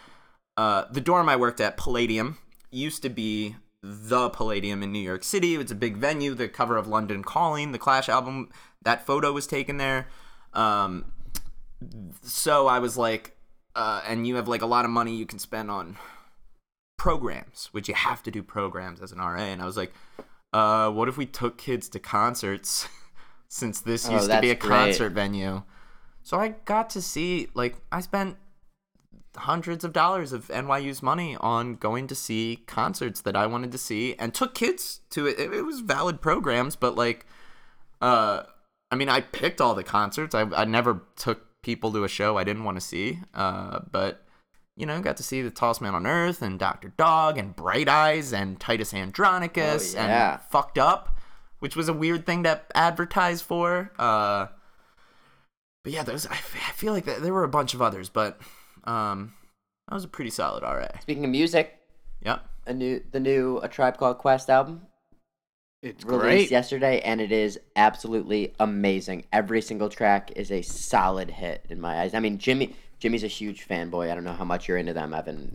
uh, the dorm I worked at, Palladium, used to be the Palladium in New York City. It was a big venue. The cover of London Calling, the Clash album, that photo was taken there. Um, so I was like, uh, and you have like a lot of money you can spend on programs, which you have to do programs as an RA. And I was like, uh, what if we took kids to concerts since this Oh, used to be a great. concert venue? So I got to see, like, I spent hundreds of dollars of NYU's money on going to see concerts that I wanted to see and took kids to it. It, it was valid programs, but like, uh, I mean, I picked all the concerts. I, I never took people to a show I didn't want to see. Uh, but you know, got to see the Tallest Man on Earth and Doctor Dog and Bright Eyes and Titus Andronicus Oh, yeah. and Fucked Up, which was a weird thing to advertise for. Uh, but yeah, those I, f- I feel like th- there were a bunch of others, but um, that was a pretty solid RA. Speaking of music, Yep. a new the new A Tribe Called Quest album It's released great. yesterday, and it is absolutely amazing. Every single track is a solid hit in my eyes. I mean, Jimmy Jimmy's a huge fanboy. I don't know how much you're into them, Evan.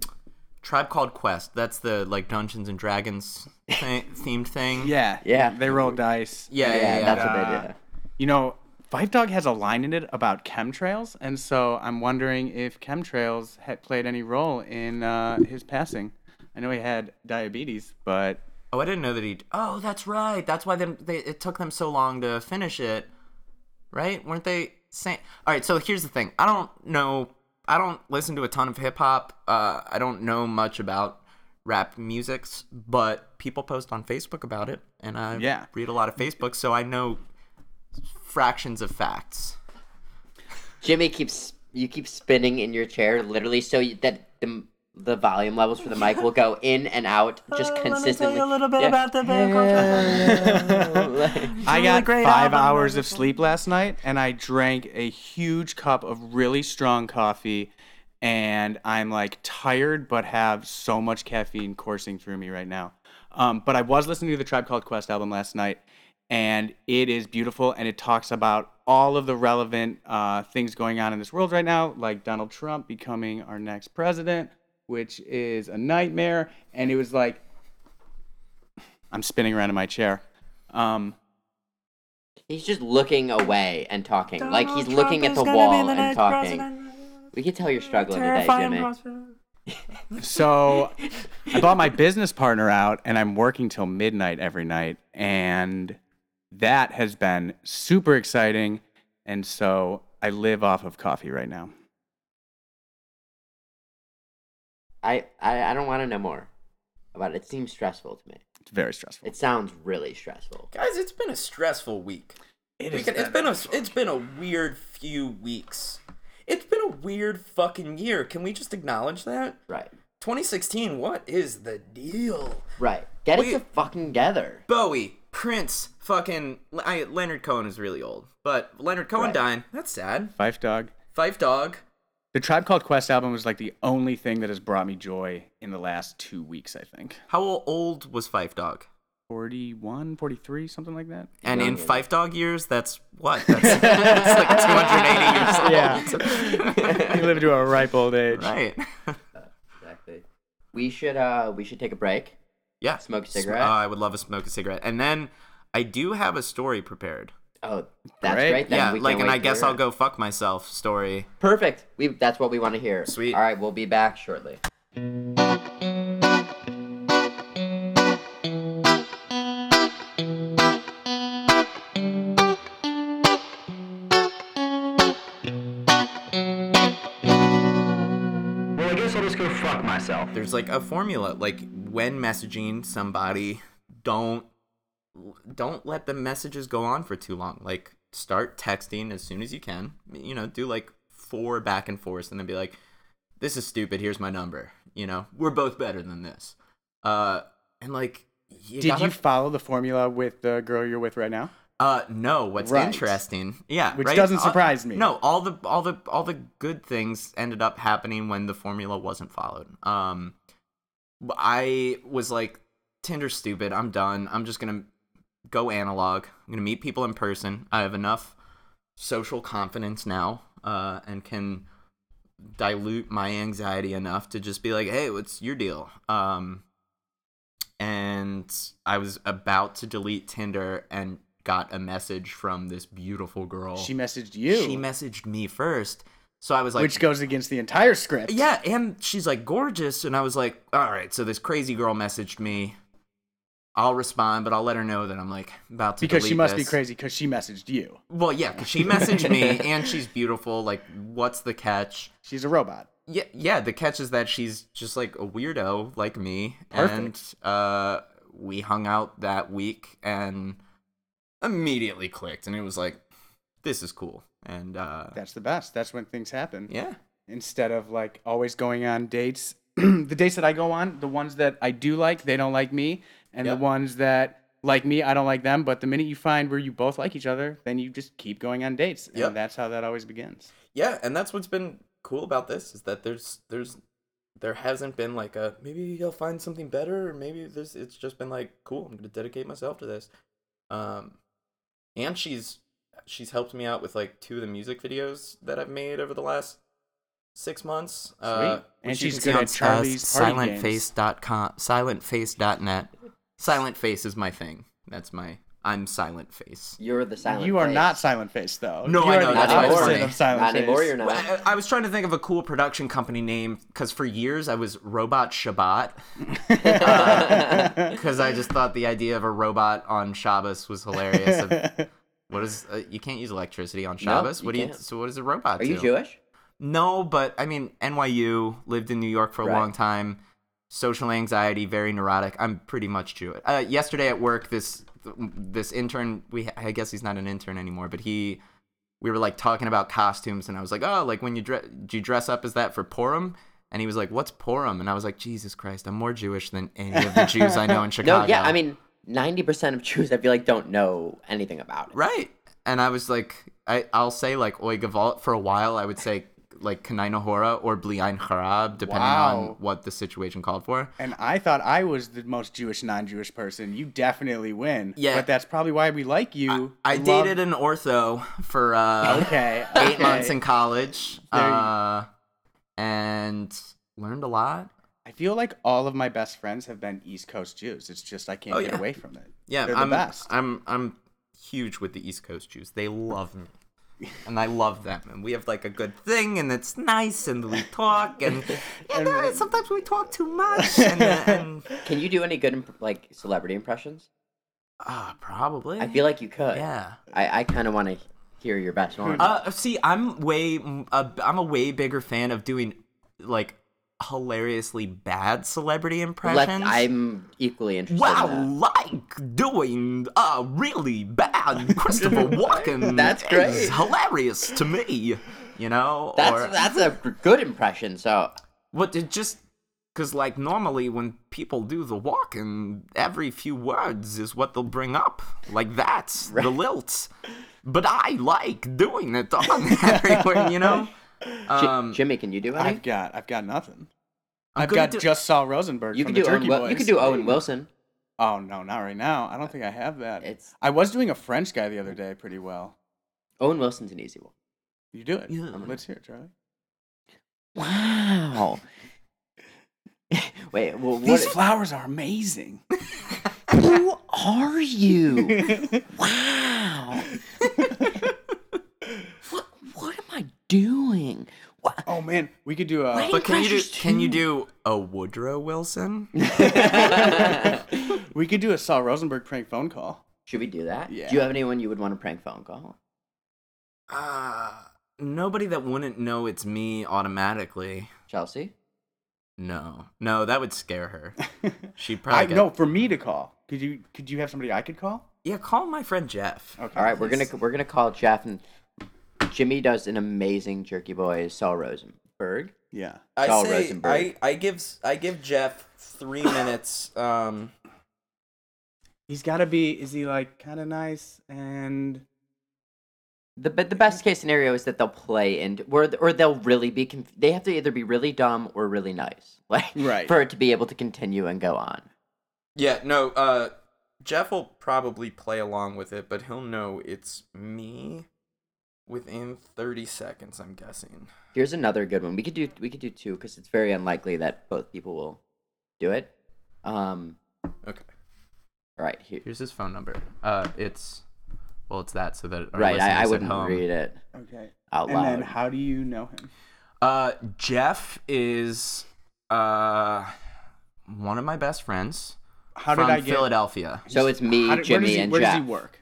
Tribe Called Quest. That's the like Dungeons and Dragons th- themed thing. Yeah. Yeah. They roll dice. Yeah, yeah, yeah, yeah. that's what Uh, they do. You know, Phife Dawg has a line in it about chemtrails, and so I'm wondering if chemtrails had played any role in uh, his passing. I know he had diabetes, but Oh, I didn't know that he. Oh, that's right. That's why them. They, it took them so long to finish it. Right? Weren't they saying? All right. So here's the thing. I don't know. I don't listen to a ton of hip hop. Uh, I don't know much about rap musics, but people post on Facebook about it, and I Yeah. read a lot of Facebook, so I know fractions of facts. Jimmy keeps you keep spinning in your chair literally so that the the volume levels for the mic will go in and out just consistently. a Yeah. I really got great five album. hours of sleep last night, and I drank a huge cup of really strong coffee, and I'm like tired, but have so much caffeine coursing through me right now. Um, but I was listening to the Tribe Called Quest album last night, and it is beautiful, and it talks about all of the relevant uh, things going on in this world right now, like Donald Trump becoming our next president, which is a nightmare. And it was like, I'm spinning around in my chair. Um, He's just looking away and talking, like he's looking at the wall and talking. We can tell you're struggling today, Jimmy. So I bought my business partner out and I'm working till midnight every night. And that has been super exciting. And so I live off of coffee right now. I, I, I don't want to know more about it. It seems stressful to me. It's very stressful. It sounds really stressful. Guys, it's been a stressful week. It We is can- it's very been a stressful. it's been a weird few weeks. It's been a weird fucking year. Can we just acknowledge that? Right. 2016, what is the deal? Right. Get We- it together together. Bowie, Prince, fucking I, Leonard Cohen is really old, but Leonard Cohen Right. dying, that's sad. Phife Dawg. Phife Dawg, The Tribe Called Quest album was like the only thing that has brought me joy in the last two weeks, I think. how old was Phife Dawg? 41, 43, something like that. And in Younger Phife Dawg years, that's what? That's, that's like 280 years old. Yeah. you live to a ripe old age. right. Exactly. We should uh we should take a break. Yeah. Smoke a cigarette? Uh, I would love to smoke a cigarette. And then I do have a story prepared. Oh, that's Great. great. Then yeah, we like, and I guess I'll it. go fuck myself story. Perfect. We that's what we want to hear. Sweet. All right, we'll be back shortly. Well, I guess I'll just go fuck myself. There's like a formula. Like when messaging somebody, don't don't let the messages go on for too long. Like start texting as soon as you can. You know, do like four back and forth and then be like, This is stupid, here's my number. You know, we're both better than this. Uh and like you Did gotta- you follow the formula with the girl you're with right now? Uh, no. What's Right. interesting? Yeah, Which right? doesn't surprise me. No, all the all the all the good things ended up happening when the formula wasn't followed. Um, I was like, Tinder's stupid. I'm done. I'm just gonna go analog. I'm gonna meet people in person. I have enough social confidence now, uh, and can dilute my anxiety enough to just be like, hey, what's your deal? Um, and I was about to delete Tinder and got a message from this beautiful girl. She messaged you, She messaged me first. So I was like, which goes against the entire script. yeah, and she's like gorgeous, and I was like, all right. So this crazy girl messaged me. I'll respond, but I'll let her know that I'm like about to because she must be crazy because she messaged you. Well, yeah, because she messaged me, and she's beautiful. Like, what's the catch? She's a robot. Yeah, yeah. The catch is that she's just like a weirdo like me, Perfect. and uh, we hung out that week and immediately clicked, and it was like, this is cool, and uh, That's the best. That's when things happen. yeah, Instead of like always going on dates. the dates that I go on, the ones that I do like, they don't like me, and Yep. the ones that like me, I don't like them. But the minute you find where you both like each other, then you just keep going on dates, Yep. and that's how that always begins. yeah, and that's what's been cool about this is that there's there's there hasn't been like a maybe I'll find something better, or maybe there's it's just been like cool. I'm gonna dedicate myself to this, um, and she's she's helped me out with like two of the music videos that I've made over the last six months. Uh, And she's good at Charlie's Party Games. silentface.com, silentface.net. Silent Face is my thing. That's my I'm Silent Face. You're the silent. Face. You are face. not silent face though. No, you I are know, the that's what's opposite funny. of silent Not face. anymore. You're not. Well, I, I was trying to think of a cool production company name because for years I was Robot Shabbat because I just thought the idea of a robot on Shabbos was hilarious. Of- what is uh, you can't use electricity on Shabbos? you what do you? can't. So what does a robot Are do? you Jewish? No, but I mean NYU lived in New York for a Right. long time. Social anxiety, very neurotic. I'm pretty much Jewish. Uh, yesterday at work, this this intern, we I guess he's not an intern anymore, but he we were like talking about costumes, and I was like, oh, like when you dress, do you dress up as that for Purim? And he was like, what's Purim? And I was like, Jesus Christ, I'm more Jewish than any of the Jews I know in Chicago. No, yeah. I mean, ninety percent of Jews, I feel like, don't know anything about it. Right. And I was like, I, I'll say like Oy Gavalt for a while. I would say like Kanai Nahora or Bliain Harab, depending Wow. on what the situation called for. And I thought I was the most Jewish non-Jewish person. You definitely win. Yeah. But that's probably why we like you. I Love- dated an ortho for uh, Okay. eight okay. months in college uh, and learned a lot. I feel like all of my best friends have been East Coast Jews. It's just I can't Oh, get yeah. away from it. Yeah, They're the I'm, best. I'm I'm huge with the East Coast Jews. They love me. And I love them, and we have like a good thing, and it's nice, and we talk, and, and sometimes we talk too much, and, uh, and Can you do any good imp- like celebrity impressions? uh, probably. I feel like you could. yeah. I, I kind of want to hear your best one. Uh, see, I'm way, uh, I'm a way bigger fan of doing like hilariously bad celebrity Let, impressions. I'm equally interested. Wow, In that. like doing a really bad Christopher Walken. That's great. is hilarious to me. You know, That's or that's a g- good impression. So what it just because like normally when people do the Walken, every few words is what they'll bring up. Like that's the lilt. But I like doing it on everywhere. You know. Ji- Um, Jimmy, can you do it? I've got I've got nothing. I'm I've gonna got do- just Saul Rosenberg. You from can the do Owen. Boys. you can do Owen Wilson. Oh no, not right now. I don't uh, think I have that. It's I was doing a French guy the other mm. day pretty well. Owen Wilson's an easy one. You do it. Yeah. Let's hear it, Charlie. Wow. Wait, well, what? These flowers are amazing. who are you? Wow. what? What am I doing? What? oh man, we could do a. Wait. but can you do Precious can you do a Woodrow Wilson? We could do a Saul Rosenberg prank phone call. Should we do that? Yeah. Do you have anyone you would want to prank phone call? Uh, nobody that wouldn't know it's me automatically. Chelsea. No, no, that would scare her. She'd I probably get- no for me to call. Could you could you have somebody I could call? Yeah, call my friend Jeff. Okay. All right, we're gonna we're gonna call Jeff and Jimmy does an amazing Jerky Boys Saul Rosenberg. Yeah. I Saul say Rosenberg. I I give I give Jeff three minutes. Um, He's got to be. Is he like kind of nice and? The but the best case scenario is that they'll play and or or they'll really be conf- they have to either be really dumb or really nice like Right. for it to be able to continue and go on. yeah, no. Uh, Jeff will probably play along with it, but he'll know it's me within thirty seconds. I'm guessing. Here's another good one. We could do we could do two because it's very unlikely that both people will do it. Um. Okay. All right. Here. Here's his phone number. Uh, it's well, it's that so that Right. I, I wouldn't home- read it Okay. out loud. And then how do you know him? Uh, Jeff is uh one of my best friends How from did I get? Philadelphia. So it's me, how did- where Jimmy, does he, and where Jeff. does he work?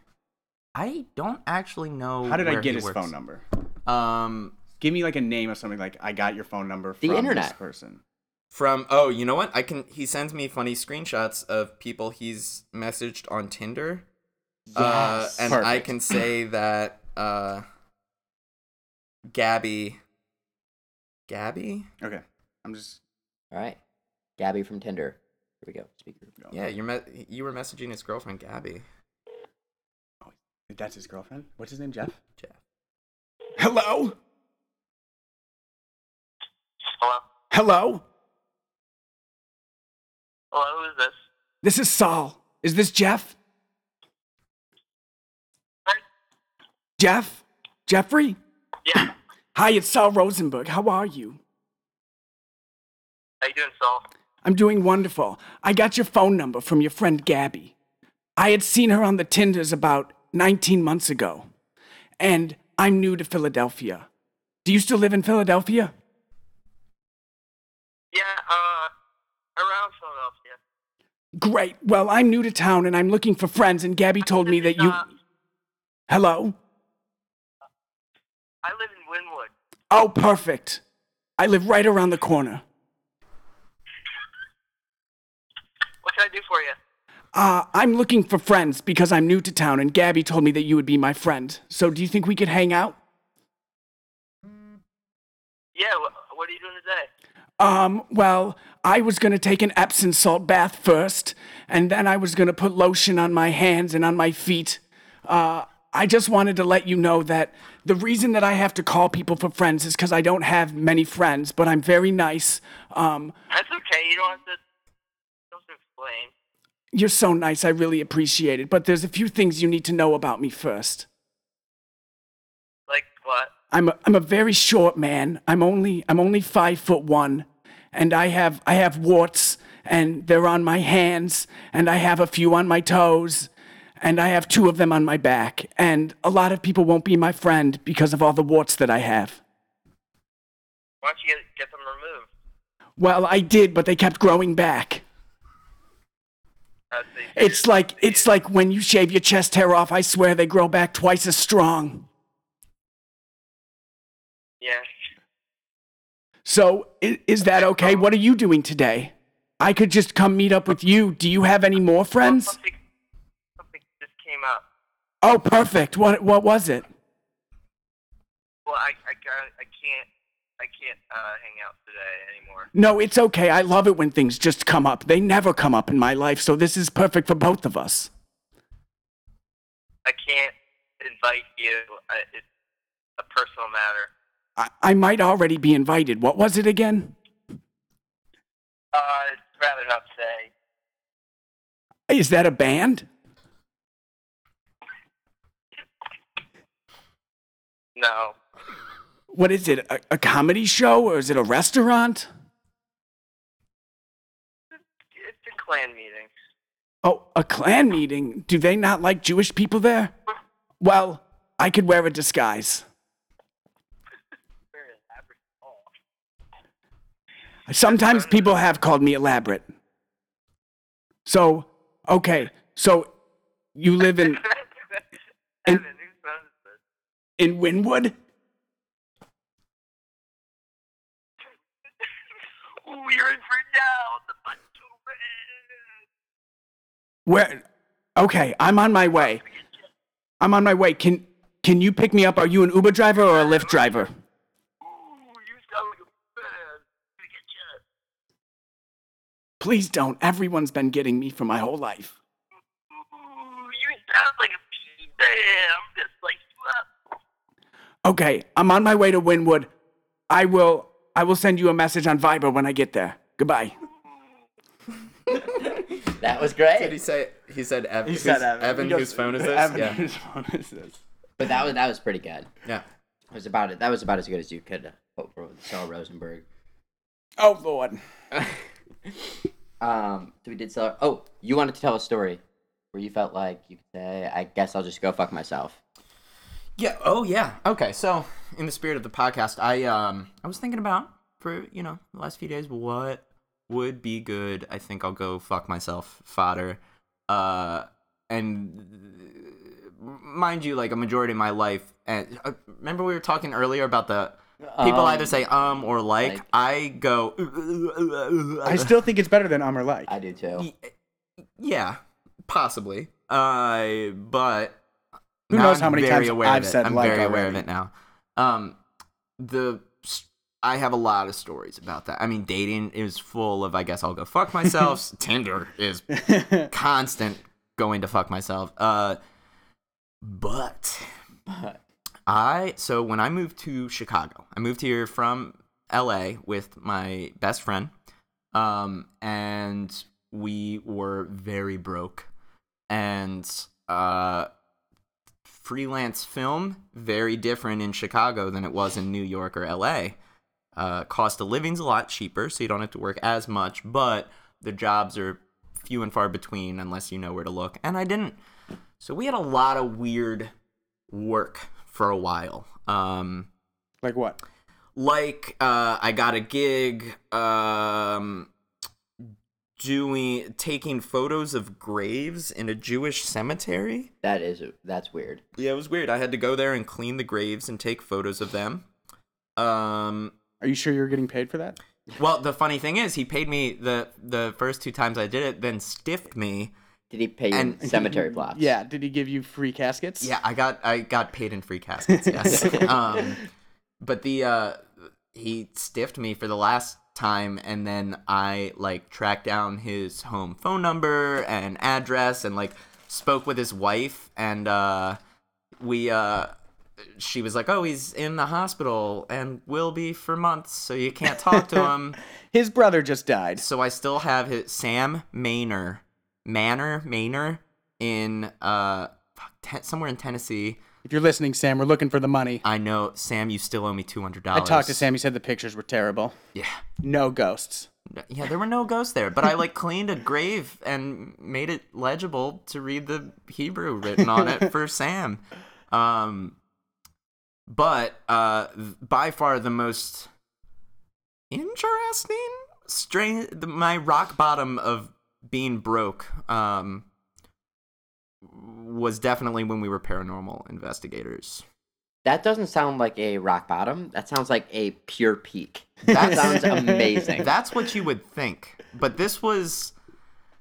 I don't actually know. How did I get his works. phone number? Um, Give me like a name of something like I got your phone number The from this internet. person. from oh, you know what? I can. He sends me funny screenshots of people he's messaged on Tinder. Uh, Yes. and I can say that uh, Gabby. Gabby? Okay. I'm just. All right. Gabby from Tinder. Here we go. Speaker. Yeah, you're me- you were messaging his girlfriend Gabby. That's his girlfriend. What's his name? Jeff. Jeff. Hello. Hello? Hello. Hello, who is this? This is Saul. Is this Jeff? Hi. Jeff? Jeffrey? Yeah. Hi, it's Saul Rosenberg. How are you? How you doing, Saul? I'm doing wonderful. I got your phone number from your friend Gabby. I had seen her on the Tinders about 19 months ago. And I'm new to Philadelphia. Do you still live in Philadelphia? Yeah, uh, around Philadelphia. Great. Well, I'm new to town and I'm looking for friends, and Gabby told me that you. Uh, Hello? I live in Wynnewood. Oh, perfect. I live right around the corner. What can I do for you? Uh, I'm looking for friends because I'm new to town, and Gabby told me that you would be my friend. So, do you think we could hang out? Yeah, what, what are you doing today? Um, well, I was gonna take an Epsom salt bath first, and then I was gonna put lotion on my hands and on my feet. Uh, I just wanted to let you know that the reason that I have to call people for friends is because I don't have many friends, but I'm very nice. Um, That's okay. You don't have to. You don't have to explain. You're so nice. I really appreciate it. But there's a few things you need to know about me first. Like what? I'm a, I'm a very short man. I'm only I'm only five foot one, and I have I have warts, and they're on my hands, and I have a few on my toes, and I have two of them on my back, and a lot of people won't be my friend because of all the warts that I have. Why don't you get, get them removed? Well, I did, but they kept growing back. As they do. It's like it's like when you shave your chest hair off, I swear they grow back twice as strong. Yeah. So, is, is that okay? What are you doing today? I could just come meet up with you. Do you have any more friends? Something, something just came up. Oh, perfect. What what was it? Well, I, I, I can't, I can't uh, hang out. No, it's okay. I love it when things just come up. They never come up in my life, so this is perfect for both of us. I can't invite you. I, it's a personal matter. I, I might already be invited. What was it again? Uh, I'd rather not say. Is that a band? No. What is it? A, a comedy show or is it a restaurant? Clan meeting. Oh, a clan meeting. Do they not like Jewish people there? Well, I could wear a disguise. Oh. Sometimes people have called me elaborate. So, okay. So, you live in Evan, whose phone is this? in Wynnewood? Ooh, you're in for it now. The butt's too red. Where? Okay, I'm on my way. I'm on my way. Can can you pick me up? Are you an Uber driver or a Lyft driver? Ooh, you sound like a man. Gonna get you. Please don't. Everyone's been getting me for my whole life. You sound like a man. I'm gonna slice you up. Okay, I'm on my way to Wynnewood. I will I will send you a message on Viber when I get there. Goodbye. That was great. Did he say? He said Evan. He said Evan. Evan, goes, whose phone is this? Evan, yeah. whose phone is this? But that was that was pretty good. Yeah. It was about it. That was about as good as you could hope for with Sarah Rosenberg. Oh Lord. Um, so we did sell. Oh, you wanted to tell a story where you felt like you could say, "I guess I'll just go fuck myself." Yeah. Oh, yeah. Okay. So, in the spirit of the podcast, I um I was thinking about for you know the last few days what would be good. I think I'll go fuck myself fodder. Uh, and uh, mind you, like a majority of my life, and uh, remember we were talking earlier about the people Um, either say um or like. like. I go. I still think it's better than um or like. I do too. Yeah, possibly. Uh, but Who knows I'm how many times I've it. said I'm like very aware of it now. Um, the I have a lot of stories about that. I mean, dating is full of I guess I'll go fuck myself. Tinder is constant going to fuck myself. Uh, but But I so when I moved to Chicago, I moved here from LA with my best friend. Um and we were very broke. And uh freelance film very different in Chicago than it was in New York or LA. Uh cost of living's a lot cheaper, so you don't have to work as much, but the jobs are few and far between unless you know where to look. And I didn't. So we had a lot of weird work for a while. Um, like what? like uh, I got a gig um, doing taking photos of graves in a Jewish cemetery. that is that's weird. Yeah, it was weird. I had to go there and clean the graves and take photos of them. Um, Are you sure you're getting paid for that? well, the funny thing is, he paid me the the first two times I did it, then stiffed me. Did he pay you in And- cemetery plots? Yeah. Did he give you free caskets? Yeah, I got I got paid in free caskets. Yes. um, but the uh, he stiffed me for the last time, and then I like tracked down his home phone number and address, and like spoke with his wife, and uh, we uh, she was like, "Oh, he's in the hospital and will be for months, so you can't talk to him." His brother just died. so I still have his Sam Maynor, Manor Maynor in uh fuck, te- somewhere in Tennessee. If you're listening, Sam, we're looking for the money. I know, Sam. You still owe me two hundred dollars. I talked to Sam. He said the pictures were terrible. Yeah, No ghosts. yeah. There were no ghosts there, but I like cleaned a grave and made it legible to read the Hebrew written on it for Sam. Um, but uh, by far the most interesting, strain my rock bottom of being broke. Um, was definitely when we were paranormal investigators. That doesn't sound like a rock bottom. That sounds like a pure peak. That sounds amazing. That's what you would think. But this was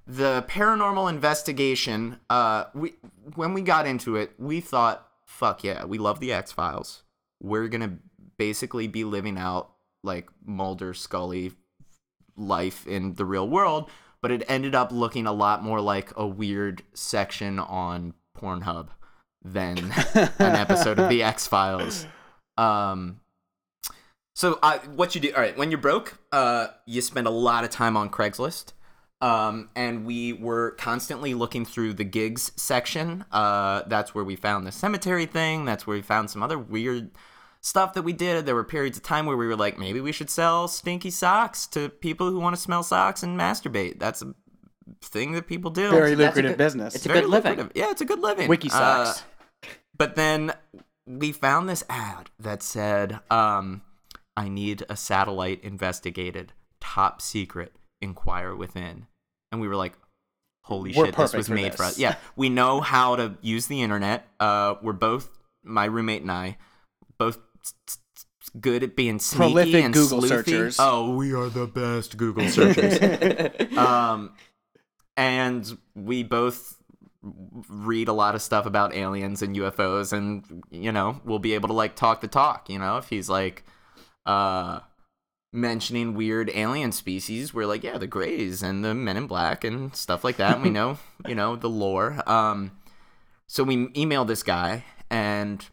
the paranormal investigation. Uh, we when we got into it, we thought, "Fuck yeah, we love the X Files. We're gonna basically be living out like Mulder, Scully life in the real world." But it ended up looking a lot more like a weird section on Pornhub than an episode of the X Files. Um, so uh, what you do? All right, when you're broke, uh, you spend a lot of time on Craigslist. Um, and we were constantly looking through the gigs section. Uh, that's where we found the cemetery thing. That's where we found some other weird stuff that we did. There were periods of time where we were like, maybe we should sell stinky socks to people who want to smell socks and masturbate. That's a thing that people do. Very lucrative good- business. it's a Very good living. lucrative. Yeah, it's a good living. Wiki Uh, socks. but then we found this ad that said, um, I need a satellite investigated. Top secret. Inquire within. And we were like, holy We're shit, this was for made for this. us. Yeah. We know how to use the internet. Uh, we're both, my roommate and I, both good at being sneaky Prolific and Google sleuthy. searchers. Oh, we are the best Google searchers um, and we both read a lot of stuff about aliens and UFOs, and you know, we'll be able to like talk the talk. You know, if he's like, uh, mentioning weird alien species, we're like, yeah, the Greys and the Men in Black and stuff like that. And we know, you know, the lore. Um, so we emailed this guy, and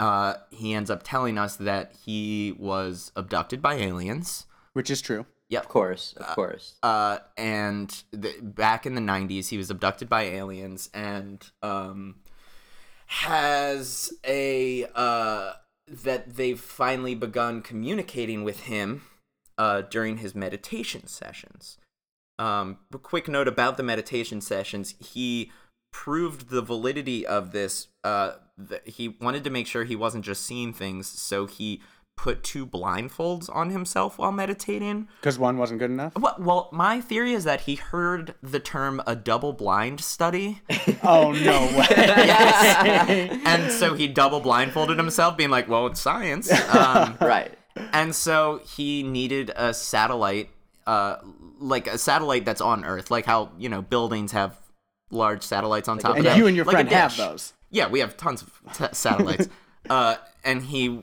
uh, he ends up telling us that he was abducted by aliens. Which is true. Yeah, of course, of course. Uh, and the, back in the 90s, he was abducted by aliens and um, has a. Uh, that they've finally begun communicating with him uh, during his meditation sessions. Um, a quick note about the meditation sessions he proved the validity of this. Uh, th- he wanted to make sure he wasn't just seeing things, so he put two blindfolds on himself while meditating. Because one wasn't good enough. Well, well, my theory is that he heard the term a double blind study, Oh no way. and so he double blindfolded himself, being like, "Well, it's science." Um, right. and so he needed a satellite, uh, like a satellite that's on Earth, like how you know buildings have large satellites on top of and them. you and your like friend have those. Yeah, we have tons of t- satellites. uh, and he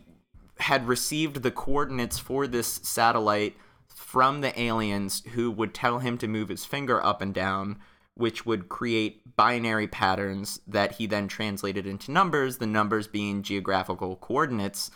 had received the coordinates for this satellite from the aliens who would tell him to move his finger up and down, which would create binary patterns that he then translated into numbers, the numbers being geographical coordinates.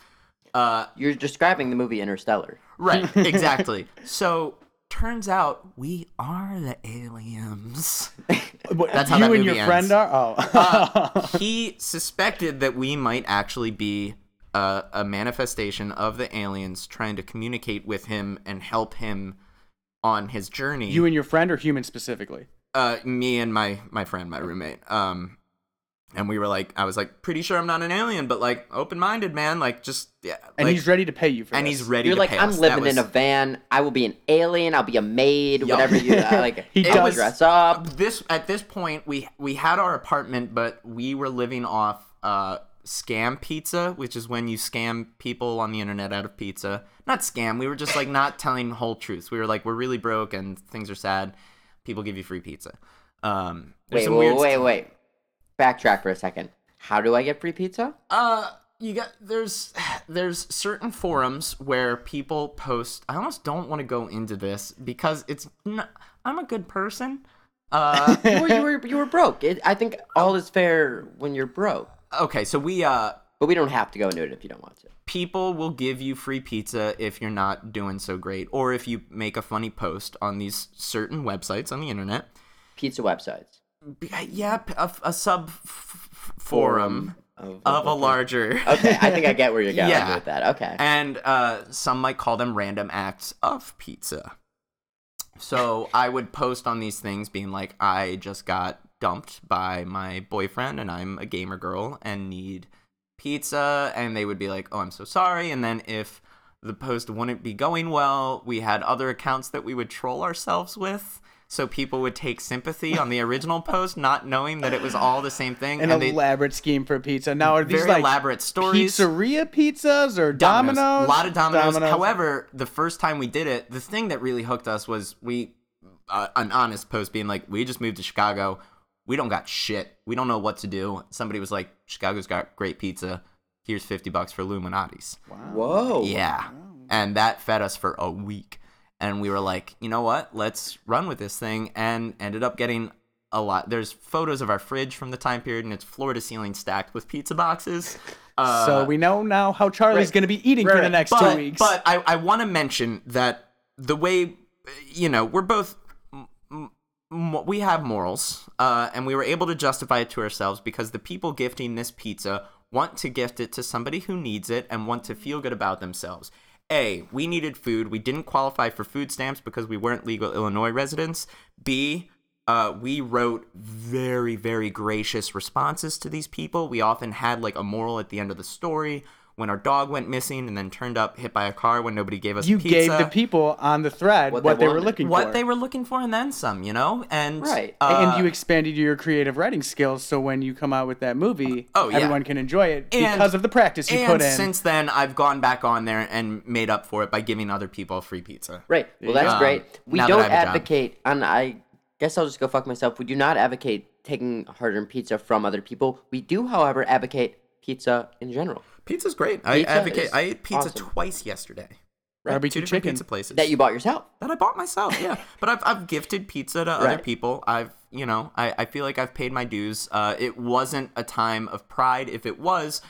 Uh, You're describing the movie Interstellar. right, exactly. so turns out we are the aliens. What, That's how you that and movie your friend are. Oh. Uh, he suspected that we might actually be uh, a manifestation of the aliens trying to communicate with him and help him on his journey. you and your friend, or human specifically? uh, me and my my friend, my roommate. Um, and we were like, I was like, pretty sure I'm not an alien, but like open minded, man. Like just yeah. And like- he's ready to pay you for and this. he's ready. You're to like, pay I'm us." living That in a van. I will be an alien. I'll be a maid. Yup. Whatever you I like. He I'll does- dress up. this at this point we we had our apartment but we were living off uh scam pizza which is when you scam people on the internet out of pizza not scam we were just like not telling whole truths we were like we're really broke and things are sad people give you free pizza um Wait, wait, wait, st- wait. Backtrack for a second. How do I get free pizza? uh you got there's there's certain forums where people post i almost don't want to go into this because it's not, i'm a good person uh you, were, you were you were broke. It, I think all is fair when you're broke, okay so we uh but we don't have to go into it if you don't want to. people will give you free pizza if you're not doing so great or if you make a funny post on these certain websites on the internet Pizza websites. B- yeah a, a sub f- forum of, of a larger. Okay, I think I get where you're going Yeah. with that. Okay. And uh, some might call them random acts of pizza. So I would post on these things being like, I just got dumped by my boyfriend and I'm a gamer girl and need pizza. And they would be like, oh, I'm so sorry. And then if the post wouldn't be going well, we had other accounts that we would troll ourselves with. So people would take sympathy on the original post, not knowing that it was all the same thing. An and they elaborate scheme for pizza. Now are these very like elaborate stories. pizzeria pizzas or Domino's? A lot of Domino's. However, the first time we did it, the thing that really hooked us was we, uh, an honest post being like, we just moved to Chicago. We don't got shit. We don't know what to do. Somebody was like, Chicago's got great pizza. Here's 50 bucks for Lou Malnati's. Wow. Whoa. Yeah. And that fed us for a week. And we were like, you know what? Let's run with this thing. And ended up getting a lot. There's photos of our fridge from the time period, and it's floor to ceiling stacked with pizza boxes. Uh, so we know now how Charlie's right. going to be eating for the next but, two weeks. But I, I want to mention that the way, you know, we're both, we have morals, uh, and we were able to justify it to ourselves because the people gifting this pizza want to gift it to somebody who needs it and want to feel good about themselves. A, we needed food. We didn't qualify for food stamps because we weren't legal Illinois residents. B, uh, we wrote very, very gracious responses to these people. We often had like a moral at the end of the story when our dog went missing and then turned up hit by a car when nobody gave us you pizza. gave the people on the thread What what, they they, were wanted. looking what for. they were looking for and then some, you know? And Right. uh, and you expanded your creative writing skills so when you come out with that movie, Oh, yeah. everyone can enjoy it And- because of the practice you and put in. since then, I've gone back on there and made up for it by giving other people free pizza. Right. Well, that's go. great. We don't I have a job. advocate, and I guess I'll just go fuck myself. We do not advocate taking hard-earned pizza from other people. We do, however, advocate pizza in general. Pizza's great. I advocate. I ate pizza awesome. twice yesterday. Barbecue Two different chicken. pizza places That you bought yourself. that I bought myself. Yeah, but I've I've gifted pizza to other people. I've you know I I feel like I've paid my dues. Uh, it wasn't a time of pride. If it was,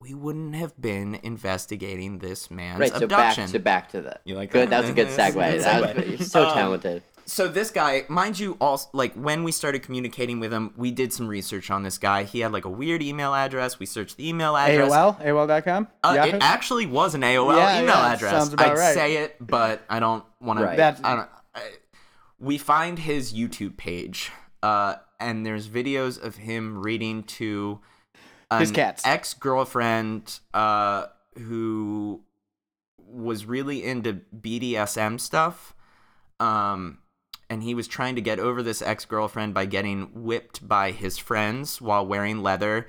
we wouldn't have been investigating this man's Right. So abduction. back to back to that. You like good? that? That was a good That's a segue. good That segue. was, you're so Um, talented. So this guy, mind you, also like when we started communicating with him, we did some research on this guy. He had like a weird email address. We searched the email address. AOL? AOL.com? Uh, Yahoo? it actually was an AOL Yeah, email yeah, address. sounds about I'd right. say it, but I don't want Right. to. That's- I don't. I, we find his YouTube page, uh, and there's videos of him reading to His cats. ex girlfriend uh, who was really into BDSM stuff. Um, and he was trying to get over this ex girlfriend by getting whipped by his friends while wearing leather,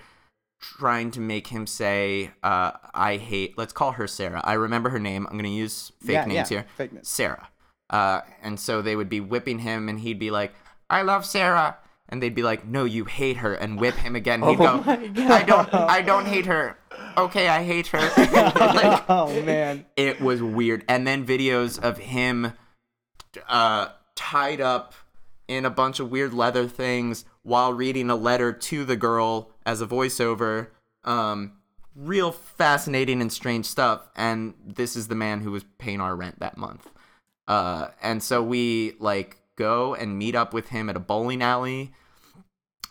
trying to make him say, uh, I hate, let's call her Sarah. I remember her name. I'm going to use fake Yeah, names yeah, here. fake names. Sarah. Uh, and so they would be whipping him, and he'd be like, I love Sarah. And they'd be like, No, you hate her, and whip him again. He'd Oh go. I don't, I don't hate her. Okay, I hate her. like, oh, man. it was weird. And then videos of him uh, tied up in a bunch of weird leather things while reading a letter to the girl as a voiceover. Um, real fascinating and strange stuff. And this is the man who was paying our rent that month. Uh, and so we like go and meet up with him at a bowling alley.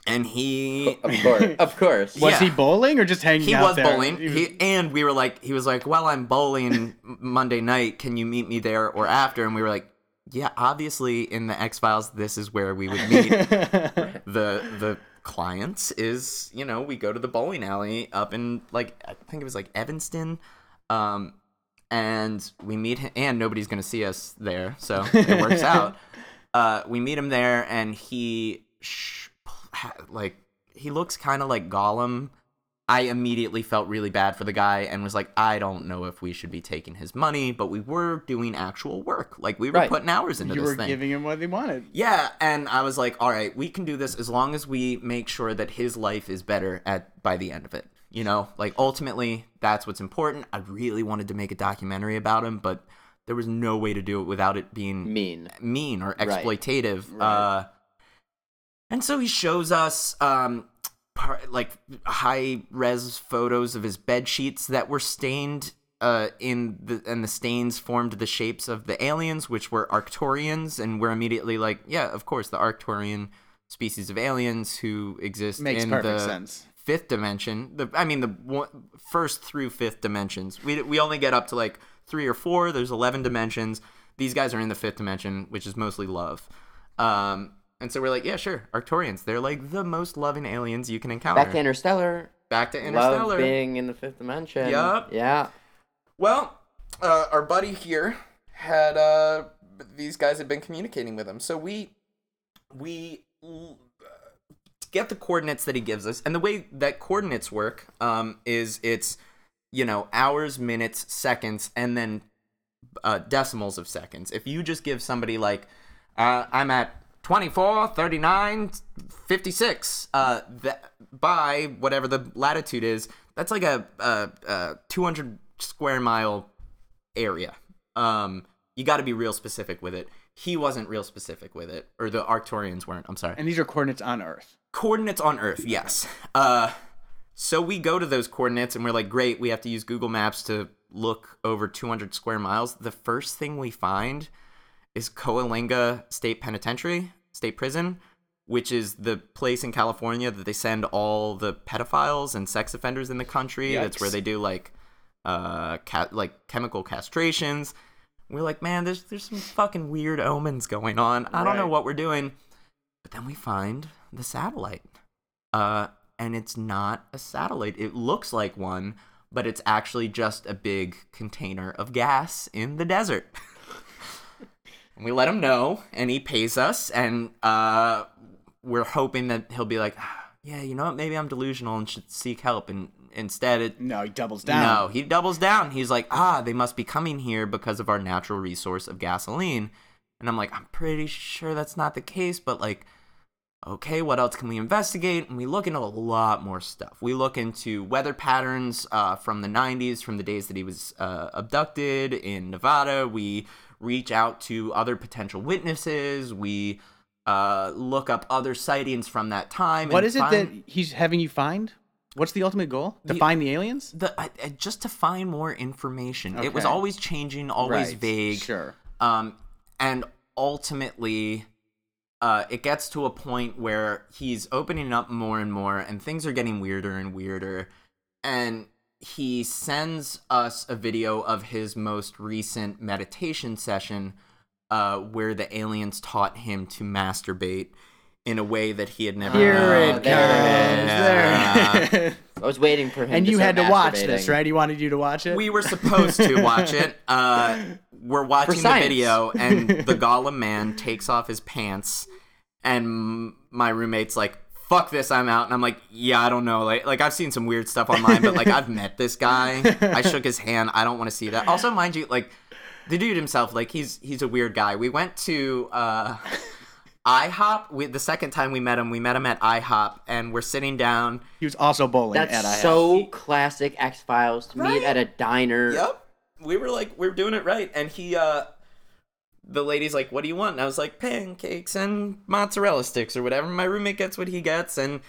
And he Of course. Of course. Was Yeah. he bowling or just hanging he out was there? bowling. He was- He, and we were like, he was like, well, I'm bowling Monday night. Can you meet me there or after? And we were like, yeah, obviously in the X Files, this is where we would meet the the clients. Is you know we go to the bowling alley up in like I think it was like Evanston, um, and we meet him. And nobody's gonna see us there, so it works out. Uh, we meet him there, and he sh- like he looks kind of like Gollum. I immediately felt really bad for the guy and was like, I don't know if we should be taking his money, but we were doing actual work. Like we were Right. putting hours into you this were thing. giving him what he wanted. Yeah, and I was like, all right, we can do this as long as we make sure that his life is better at by the end of it. You know, like ultimately that's what's important. I really wanted to make a documentary about him, but there was no way to do it without it being Mean. mean or exploitative. Right. Uh, and so he shows us um, like high res photos of his bed sheets that were stained. Uh, in the and the stains formed the shapes of the aliens, which were Arcturians, and we're immediately like, yeah, of course, the Arcturian species of aliens who exist Makes in perfect the sense. fifth dimension. The I mean the one, first through fifth dimensions. We we only get up to like three or four. There's eleven dimensions. These guys are in the fifth dimension, which is mostly love. Um, and so we're like, yeah, sure, Arcturians. They're like the most loving aliens you can encounter. Back to Interstellar. Back to Interstellar. Love being in the fifth dimension. Yup. Yeah. Well, uh, our buddy here had uh, these guys had been communicating with him, so we we uh, get the coordinates that he gives us, and the way that coordinates work um, is it's you know hours, minutes, seconds, and then uh, decimals of seconds. If you just give somebody like uh, I'm at 24, 39, 56, uh, that, by whatever the latitude is, that's like a, a, a 200 square mile area. Um, you got to be real specific with it. He wasn't real specific with it, or the Arcturians weren't. I'm sorry. And these are coordinates on Earth. Coordinates on Earth, yes. Uh, so we go to those coordinates and we're like, great, we have to use Google Maps to look over 200 square miles. The first thing we find is Coalinga State Penitentiary, State Prison, which is the place in California that they send all the pedophiles and sex offenders in the country. That's where they do like uh ca- like chemical castrations. We're like, man, there's there's some fucking weird omens going on. I don't know what we're doing. But then we find the satellite. Uh and it's not a satellite. It looks like one, but it's actually just a big container of gas in the desert. And we let him know, and he pays us, and uh, we're hoping that he'll be like, "Ah, yeah, you know what? Maybe I'm delusional and should seek help. And instead, it No, he doubles down. no, he doubles down. He's like, ah, they must be coming here because of our natural resource of gasoline. And I'm like, I'm pretty sure that's not the case, but like, okay, what else can we investigate? And we look into a lot more stuff. We look into weather patterns uh, from the 90s, from the days that he was uh, abducted in Nevada. We reach out to other potential witnesses. We uh, look up other sightings from that time. What is it that he's having you find? What's the ultimate goal? To The- find the aliens? the I, I- just to find more information. It was always changing, always Right, vague. Sure. Um, and ultimately, uh, it gets to a point where he's opening up more and more, and things are getting weirder and weirder. And he sends us a video of his most recent meditation session, uh, where the aliens taught him to masturbate in a way that he had never. Here done. it comes. Yeah. There. I was waiting for him. and to you start had to watch this, right? He wanted you to watch it. We were supposed to watch it. Uh, we're watching the video, and the Gollum man takes off his pants, and my roommate's like, "Fuck this, I'm out." And I'm like, "Yeah, I don't know. Like, like I've seen some weird stuff online, but like I've met this guy. I shook his hand. I don't want to see that. Also, mind you, like the dude himself, like he's he's a weird guy. We went to. uh IHOP. We, the second time we met him, we met him at IHOP, and we're sitting down. he was also bowling That's at IHOP. so classic X Files to Right? meet at a diner. Yep. We were like, we're doing it right. And he, uh, the lady's like, what do you want? And I was like, pancakes and mozzarella sticks or whatever. My roommate gets what he gets. And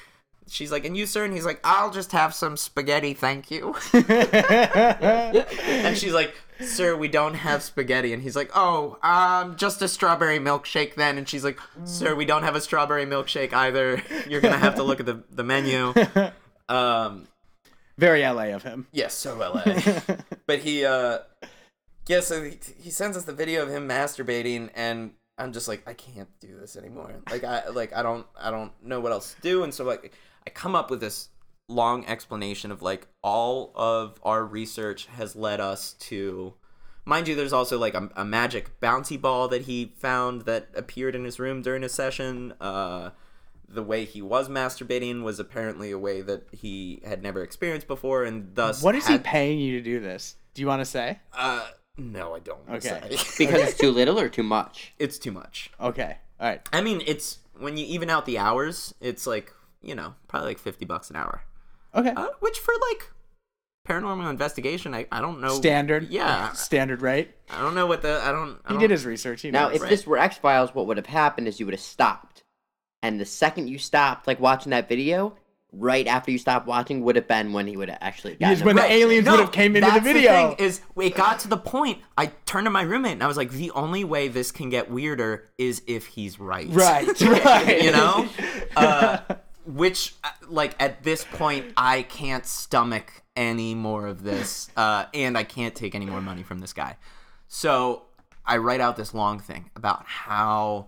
she's like, and you, sir? And he's like, I'll just have some spaghetti, thank you. and she's like, sir, we don't have spaghetti. And he's like, oh, um, just a strawberry milkshake then. And she's like, sir, we don't have a strawberry milkshake either. You're going to have to look at the, the menu. Um, Very LA of him. Yes, so LA. but he, uh, yeah, so he, he sends us the video of him masturbating, and I'm just like, I can't do this anymore. Like, I, like, I don't, I don't know what else to do, and so like, I come up with this long explanation of like all of our research has led us to. Mind you, there's also like a, a magic bouncy ball that he found that appeared in his room during a session. Uh, the way he was masturbating was apparently a way that he had never experienced before, and thus What is he paying you to do this? Do you want to say? Uh, no, I don't. Okay. say. Because it's too little or too much. it's too much. Okay. All right. I mean, it's when you even out the hours, it's like you know probably like fifty bucks an hour, Okay. uh, which for like paranormal investigation, I, I don't know Standard. Yeah, Standard right? I don't know what the I don't. I He don't, did his research. He Now, knows. if right. this were X Files, what would have happened is you would have stopped, and the second you stopped, like watching that video, right after you stopped watching, would have been when he would have actually. Because gotten when a- the aliens would have came into the that's video. thing is, it got to the point. I turned to my roommate and I was like, "The only way this can get weirder is if he's right." Right. Right. you know. Uh, which uh, like at this point I can't stomach any more of this, uh, and I can't take any more money from this guy. So I write out this long thing about how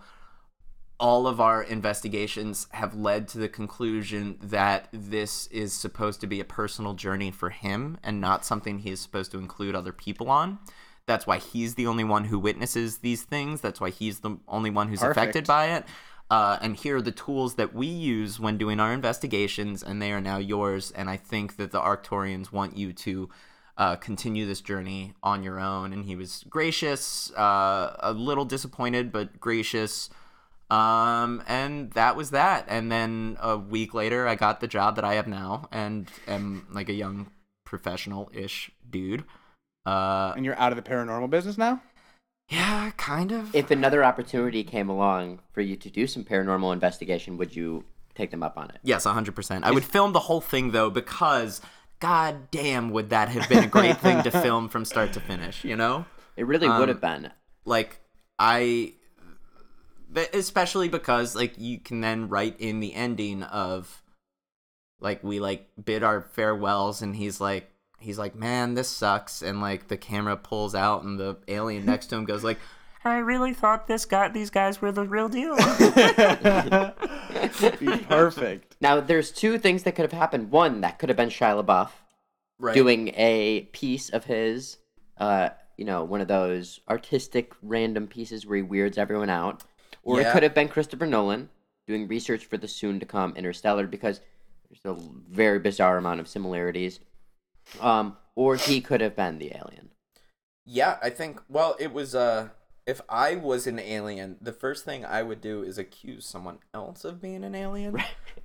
all of our investigations have led to the conclusion that this is supposed to be a personal journey for him and not something he is supposed to include other people on. That's why he's the only one who witnesses these things. That's why he's the only one who's affected by it. Uh, and here are the tools that we use when doing our investigations, and they are now yours. And I think that the Arcturians want you to uh, continue this journey on your own. And he was gracious, uh, a little disappointed, but gracious. Um, and that was that. And then a week later, I got the job that I have now, and am like a young professional-ish dude. Uh, And you're out of the paranormal business now? yeah, kind of. If another opportunity came along for you to do some paranormal investigation, would you take them up on it? Yes, 100%. I would film the whole thing though because god damn would that have been a great thing to film from start to finish, you know? It really Um, would have been. Like I but especially because like you can then write in the ending of like we like bid our farewells and he's like he's like, "Man, this sucks." And like the camera pulls out and the alien next to him goes like, "I really thought this guy these guys were the real deal." Be perfect. Now, there's two things that could have happened. One, that could have been Shia LaBeouf right. doing a piece of his, uh, you know, one of those artistic random pieces where he weirds everyone out. Or it could have been Christopher Nolan doing research for the soon to come Interstellar because there's a very bizarre amount of similarities. Um, or he could have been the alien. Yeah, I think well, it was uh if I was an alien, the first thing I would do is accuse someone else of being an alien,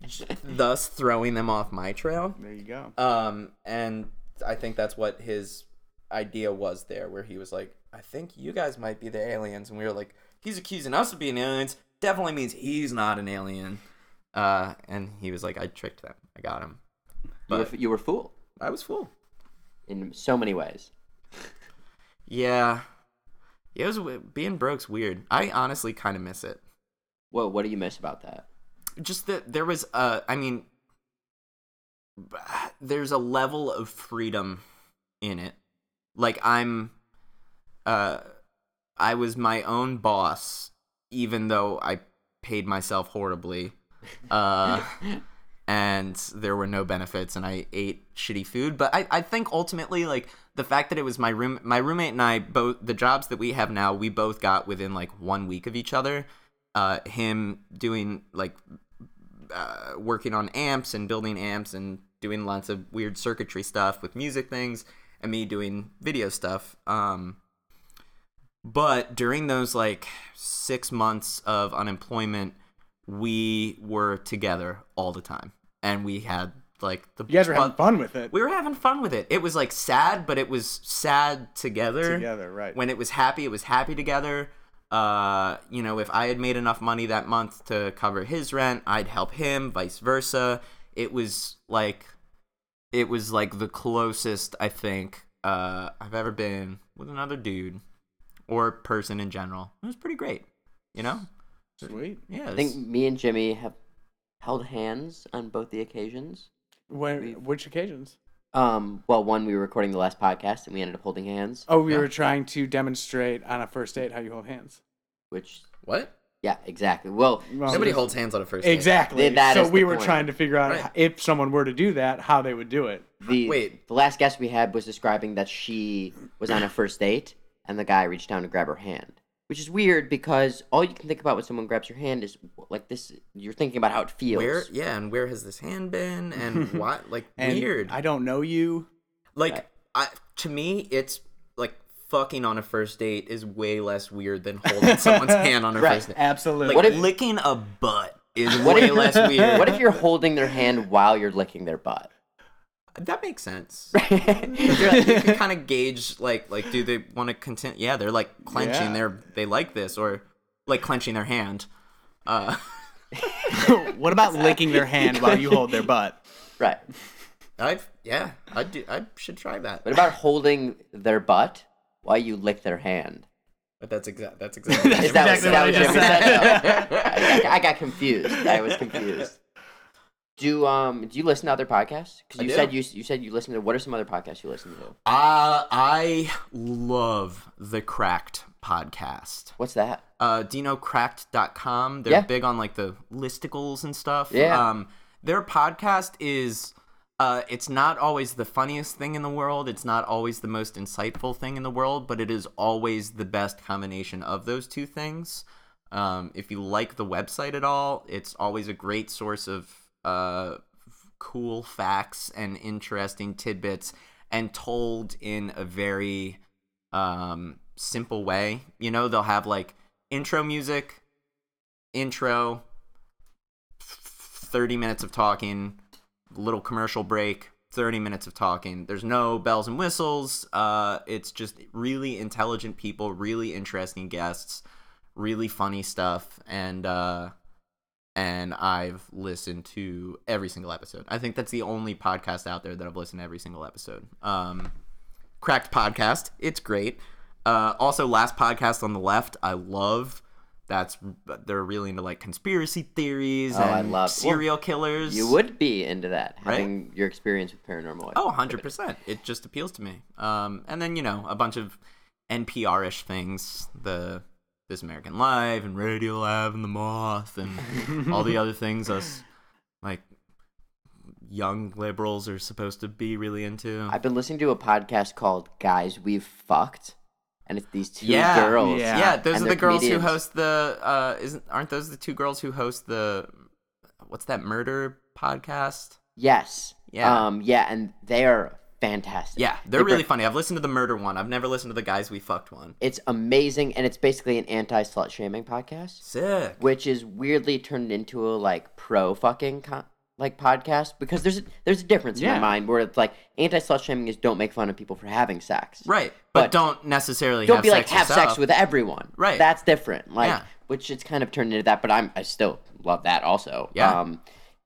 j- thus throwing them off my trail. There you go. Um and I think that's what his idea was there where he was like, "I think you guys might be the aliens." And we were like, "He's accusing us of being aliens. Definitely means he's not an alien." Uh and he was like, "I tricked them. I got him." You were, you were fooled I was fool. in so many ways. Yeah. It was being broke's weird. I honestly kind of miss it. What What do you miss about that? Just that there was uh I mean there's a level of freedom in it. Like I'm uh I was my own boss even though I paid myself horribly. Uh and there were no benefits and I ate shitty food. But I, I think ultimately like the fact that it was my room my roommate and I both the jobs that we have now, we both got within like one week of each other. Uh him doing like uh, working on amps and building amps and doing lots of weird circuitry stuff with music things and me doing video stuff um but during those like 6 months of unemployment we were together all the time and we had like the You guys were having fun- fun with it. we were having fun with it it was like sad but it was sad together Together, right. when it was happy, it was happy together. Uh, you know, if I had made enough money that month to cover his rent, I'd help him, vice versa. It was like, it was like the closest I think uh, I've ever been with another dude or person in general. It was pretty great, you know. Sweet. Yeah, I think me and Jimmy have held hands on both the occasions. When, which occasions? Um, well, one we were recording the last podcast and we ended up holding hands, Oh, we Yeah. were trying to demonstrate on a first date how you hold hands. which what? yeah, exactly. Well, Well, Nobody holds hands on a first date. Exactly. That so is we were point. trying to figure out Right. if someone were to do that, how they would do it. the Wait. the last guest we had was describing that she was on a first date and the guy reached down to grab her hand, which is weird because all you can think about when someone grabs your hand is like this. You're thinking about how it feels. Where? Yeah, and where has this hand been? And what? Like And weird. I don't know you. Like I to me it's like fucking on a first date is way less weird than holding someone's hand on a Right. first date. Absolutely. Like What if- licking a butt is What way if- less weird. What if you're holding their hand while you're licking their butt? That makes sense. you're- you can kind of gauge like like do they want to continue? Yeah, they're like clenching. Yeah. They're they like this or like clenching their hand. Uh, what about licking their hand while you hold their butt? right. I yeah I do I should try that. What about holding their butt while you lick their hand? But that's exact that's exactly. Is that, exactly that what what I just said? No. I, I got confused. I was confused. Do um do you listen to other podcasts? Because you do. said you you said you listen to. What are some other podcasts you listen to? Uh, I love the Cracked podcast. What's that? Uh, do you know cracked.com? They're Yeah. big on like the listicles and stuff. Yeah. Um, their podcast is uh, it's not always the funniest thing in the world. It's not always the most insightful thing in the world, but it is always the best combination of those two things. Um, if you like the website at all, it's always a great source of uh, cool facts and interesting tidbits and told in a very um, simple way. You know, they'll have like intro music, intro, 30 minutes of talking, little commercial break, 30 minutes of talking. There's no bells and whistles. Uh, it's just really intelligent people, really interesting guests, really funny stuff, and uh, and I've listened to every single episode. I think that's the only podcast out there that I've listened to every single episode. Um, Cracked podcast, it's great. Uh, also, last podcast on the left, I love. That's they're really into like conspiracy theories Oh, I and love- serial killers. You would be into that, Right? having your experience with paranormal. Oh, 100%. It just appeals to me. Um, and then, you know, a bunch of NPR-ish things, the This American Life and Radio Lab and The Moth and all the other things us, like, young liberals are supposed to be really into. I've been listening to a podcast called "Guys We've Fucked," and it's these two yeah, girls. Yeah. Yeah, those and are they're the girls comedians. who host the, uh, isn't, aren't those the two girls who host the, what's that, murder podcast? Yes. Yeah. Um. Yeah, and they are fantastic. Yeah, They they're bring- really funny. I've listened to the murder one. I've never listened to the guys we fucked one. It's amazing, and it's basically an anti-slut shaming podcast, Sick. which is weirdly turned into a like pro fucking co- like podcast because there's a, there's a difference in my mind where it's like anti-slut shaming is don't make fun of people for having sex. Right, but, But don't necessarily Don't have be like have yourself. sex with everyone. Right. That's different. Like Yeah. which it's kind of turned into that, but I'm I still love that also. Yeah. Um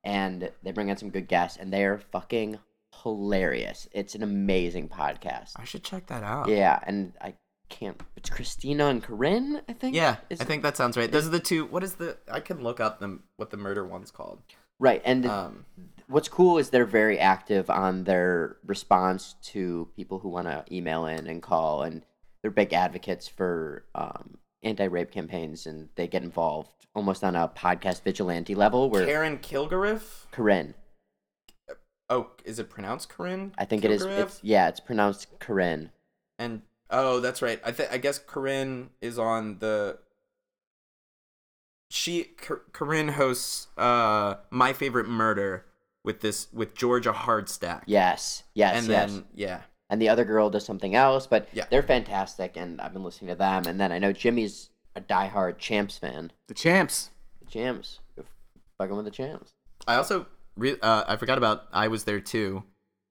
and they bring on some good guests and they're fucking hilarious. It's an amazing podcast. I should check that out. Yeah, and I can't it's Christina and Corinne, I think. Yeah, Is I think that sounds right. Those are the two. What is the? I can look up them. What the murder one's called? Right. And Um, what's cool is they're very active on their response to people who want to email in and call and they're big advocates for um, anti-rape campaigns and they get involved almost on a podcast vigilante level where Karen Kilgariff. Corinne Oh, is it pronounced Corinne? I think it is Kilgariff? it's yeah it's pronounced Corinne And oh, that's right. I think I guess Corinne is on the. She Cor- Corinne hosts uh my favorite murder with this with Georgia Hardstark. yes yes and yes then yeah, and the other girl does something else but Yeah. they're fantastic and I've been listening to them and then I know Jimmy's a diehard Champs fan The champs. the Champs fucking with the Champs I also re- uh, I forgot about I was there too.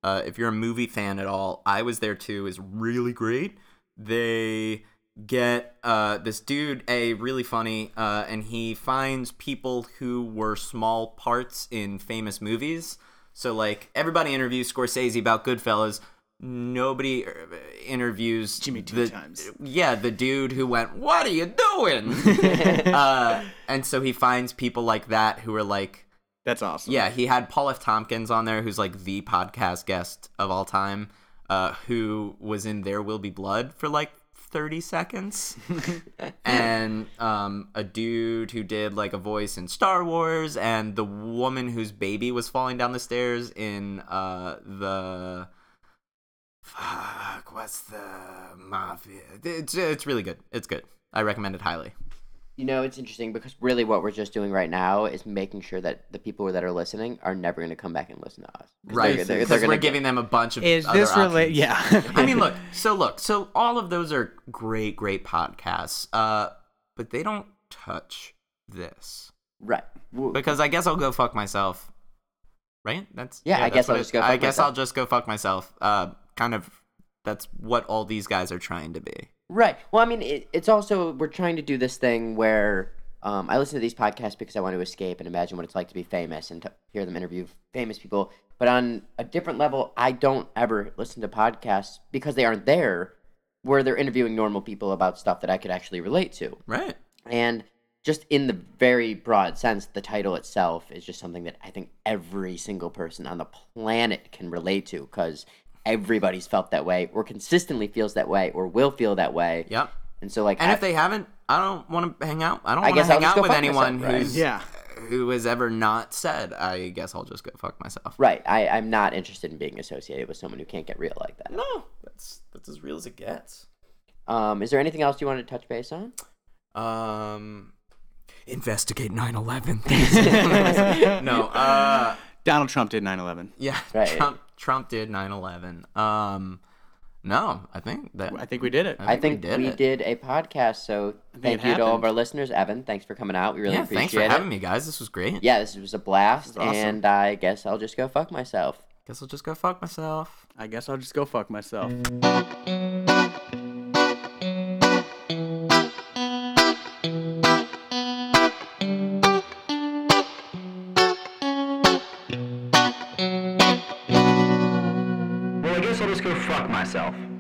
Uh, if you're a movie fan at all, I was there too is really great. They get uh, this dude a really funny, uh, and he finds people who were small parts in famous movies. So like everybody interviews Scorsese about Goodfellas. Nobody uh, interviews Jimmy two the, times. Yeah, the dude who went, "What are you doing?" uh, and so he finds people like that who are like That's awesome. yeah, he had Paul F. Tompkins on there, who's like the podcast guest of all time, uh, who was in There Will Be Blood for like 30 seconds. and um, a dude who did like a voice in Star Wars, and the woman whose baby was falling down the stairs in uh, the. Fuck, what's the mafia? It's, it's really good. It's good. I recommend it highly. You know, it's interesting because really what we're just doing right now is making sure that the people that are listening are never going to come back and listen to us. Right. they're- they're- Because they're we're giving them a bunch of. Is other this related? options. Yeah. I mean, look. So look. So all of those are great, great podcasts. Uh, but they don't touch this Right. Because I guess I'll go fuck myself. Right? That's Yeah, I that's guess what I'll just go I guess myself. I'll just go fuck myself. Uh, kind of. That's what all these guys are trying to be. Right. Well, I mean, it, it's also, we're trying to do this thing where um, I listen to these podcasts because I want to escape and imagine what it's like to be famous and to hear them interview famous people. But on a different level, I don't ever listen to podcasts because they aren't there where they're interviewing normal people about stuff that I could actually relate to. Right. And just in the very broad sense, the title itself is just something that I think every single person on the planet can relate to because everybody's felt that way, or consistently feels that way, or will feel that way. Yep. And so, like, And I- if they haven't, I don't want to hang out. I don't I want to guess I'll hang out go with anyone myself, right? who's Yeah. who has ever not said. I guess I'll just go fuck myself. right, I, I'm not interested in being associated with someone who can't get real like that. No, that's that's as real as it gets. Um, is there anything else you wanted to touch base on? Um, investigate 9/11. no. Uh, Donald Trump did 9/11. yeah. Right. Trump Trump did 9/11. Um, no, I think that I think we did it. I think we it. did a podcast, so thank it you to all of our listeners. Evan, thanks for coming out. We really yeah, appreciate it. thanks for it. having me, guys. This was great. Yeah, this was a blast, was awesome. and I guess I'll just go fuck myself. Guess I'll just go fuck myself. I guess I'll just go fuck myself. myself.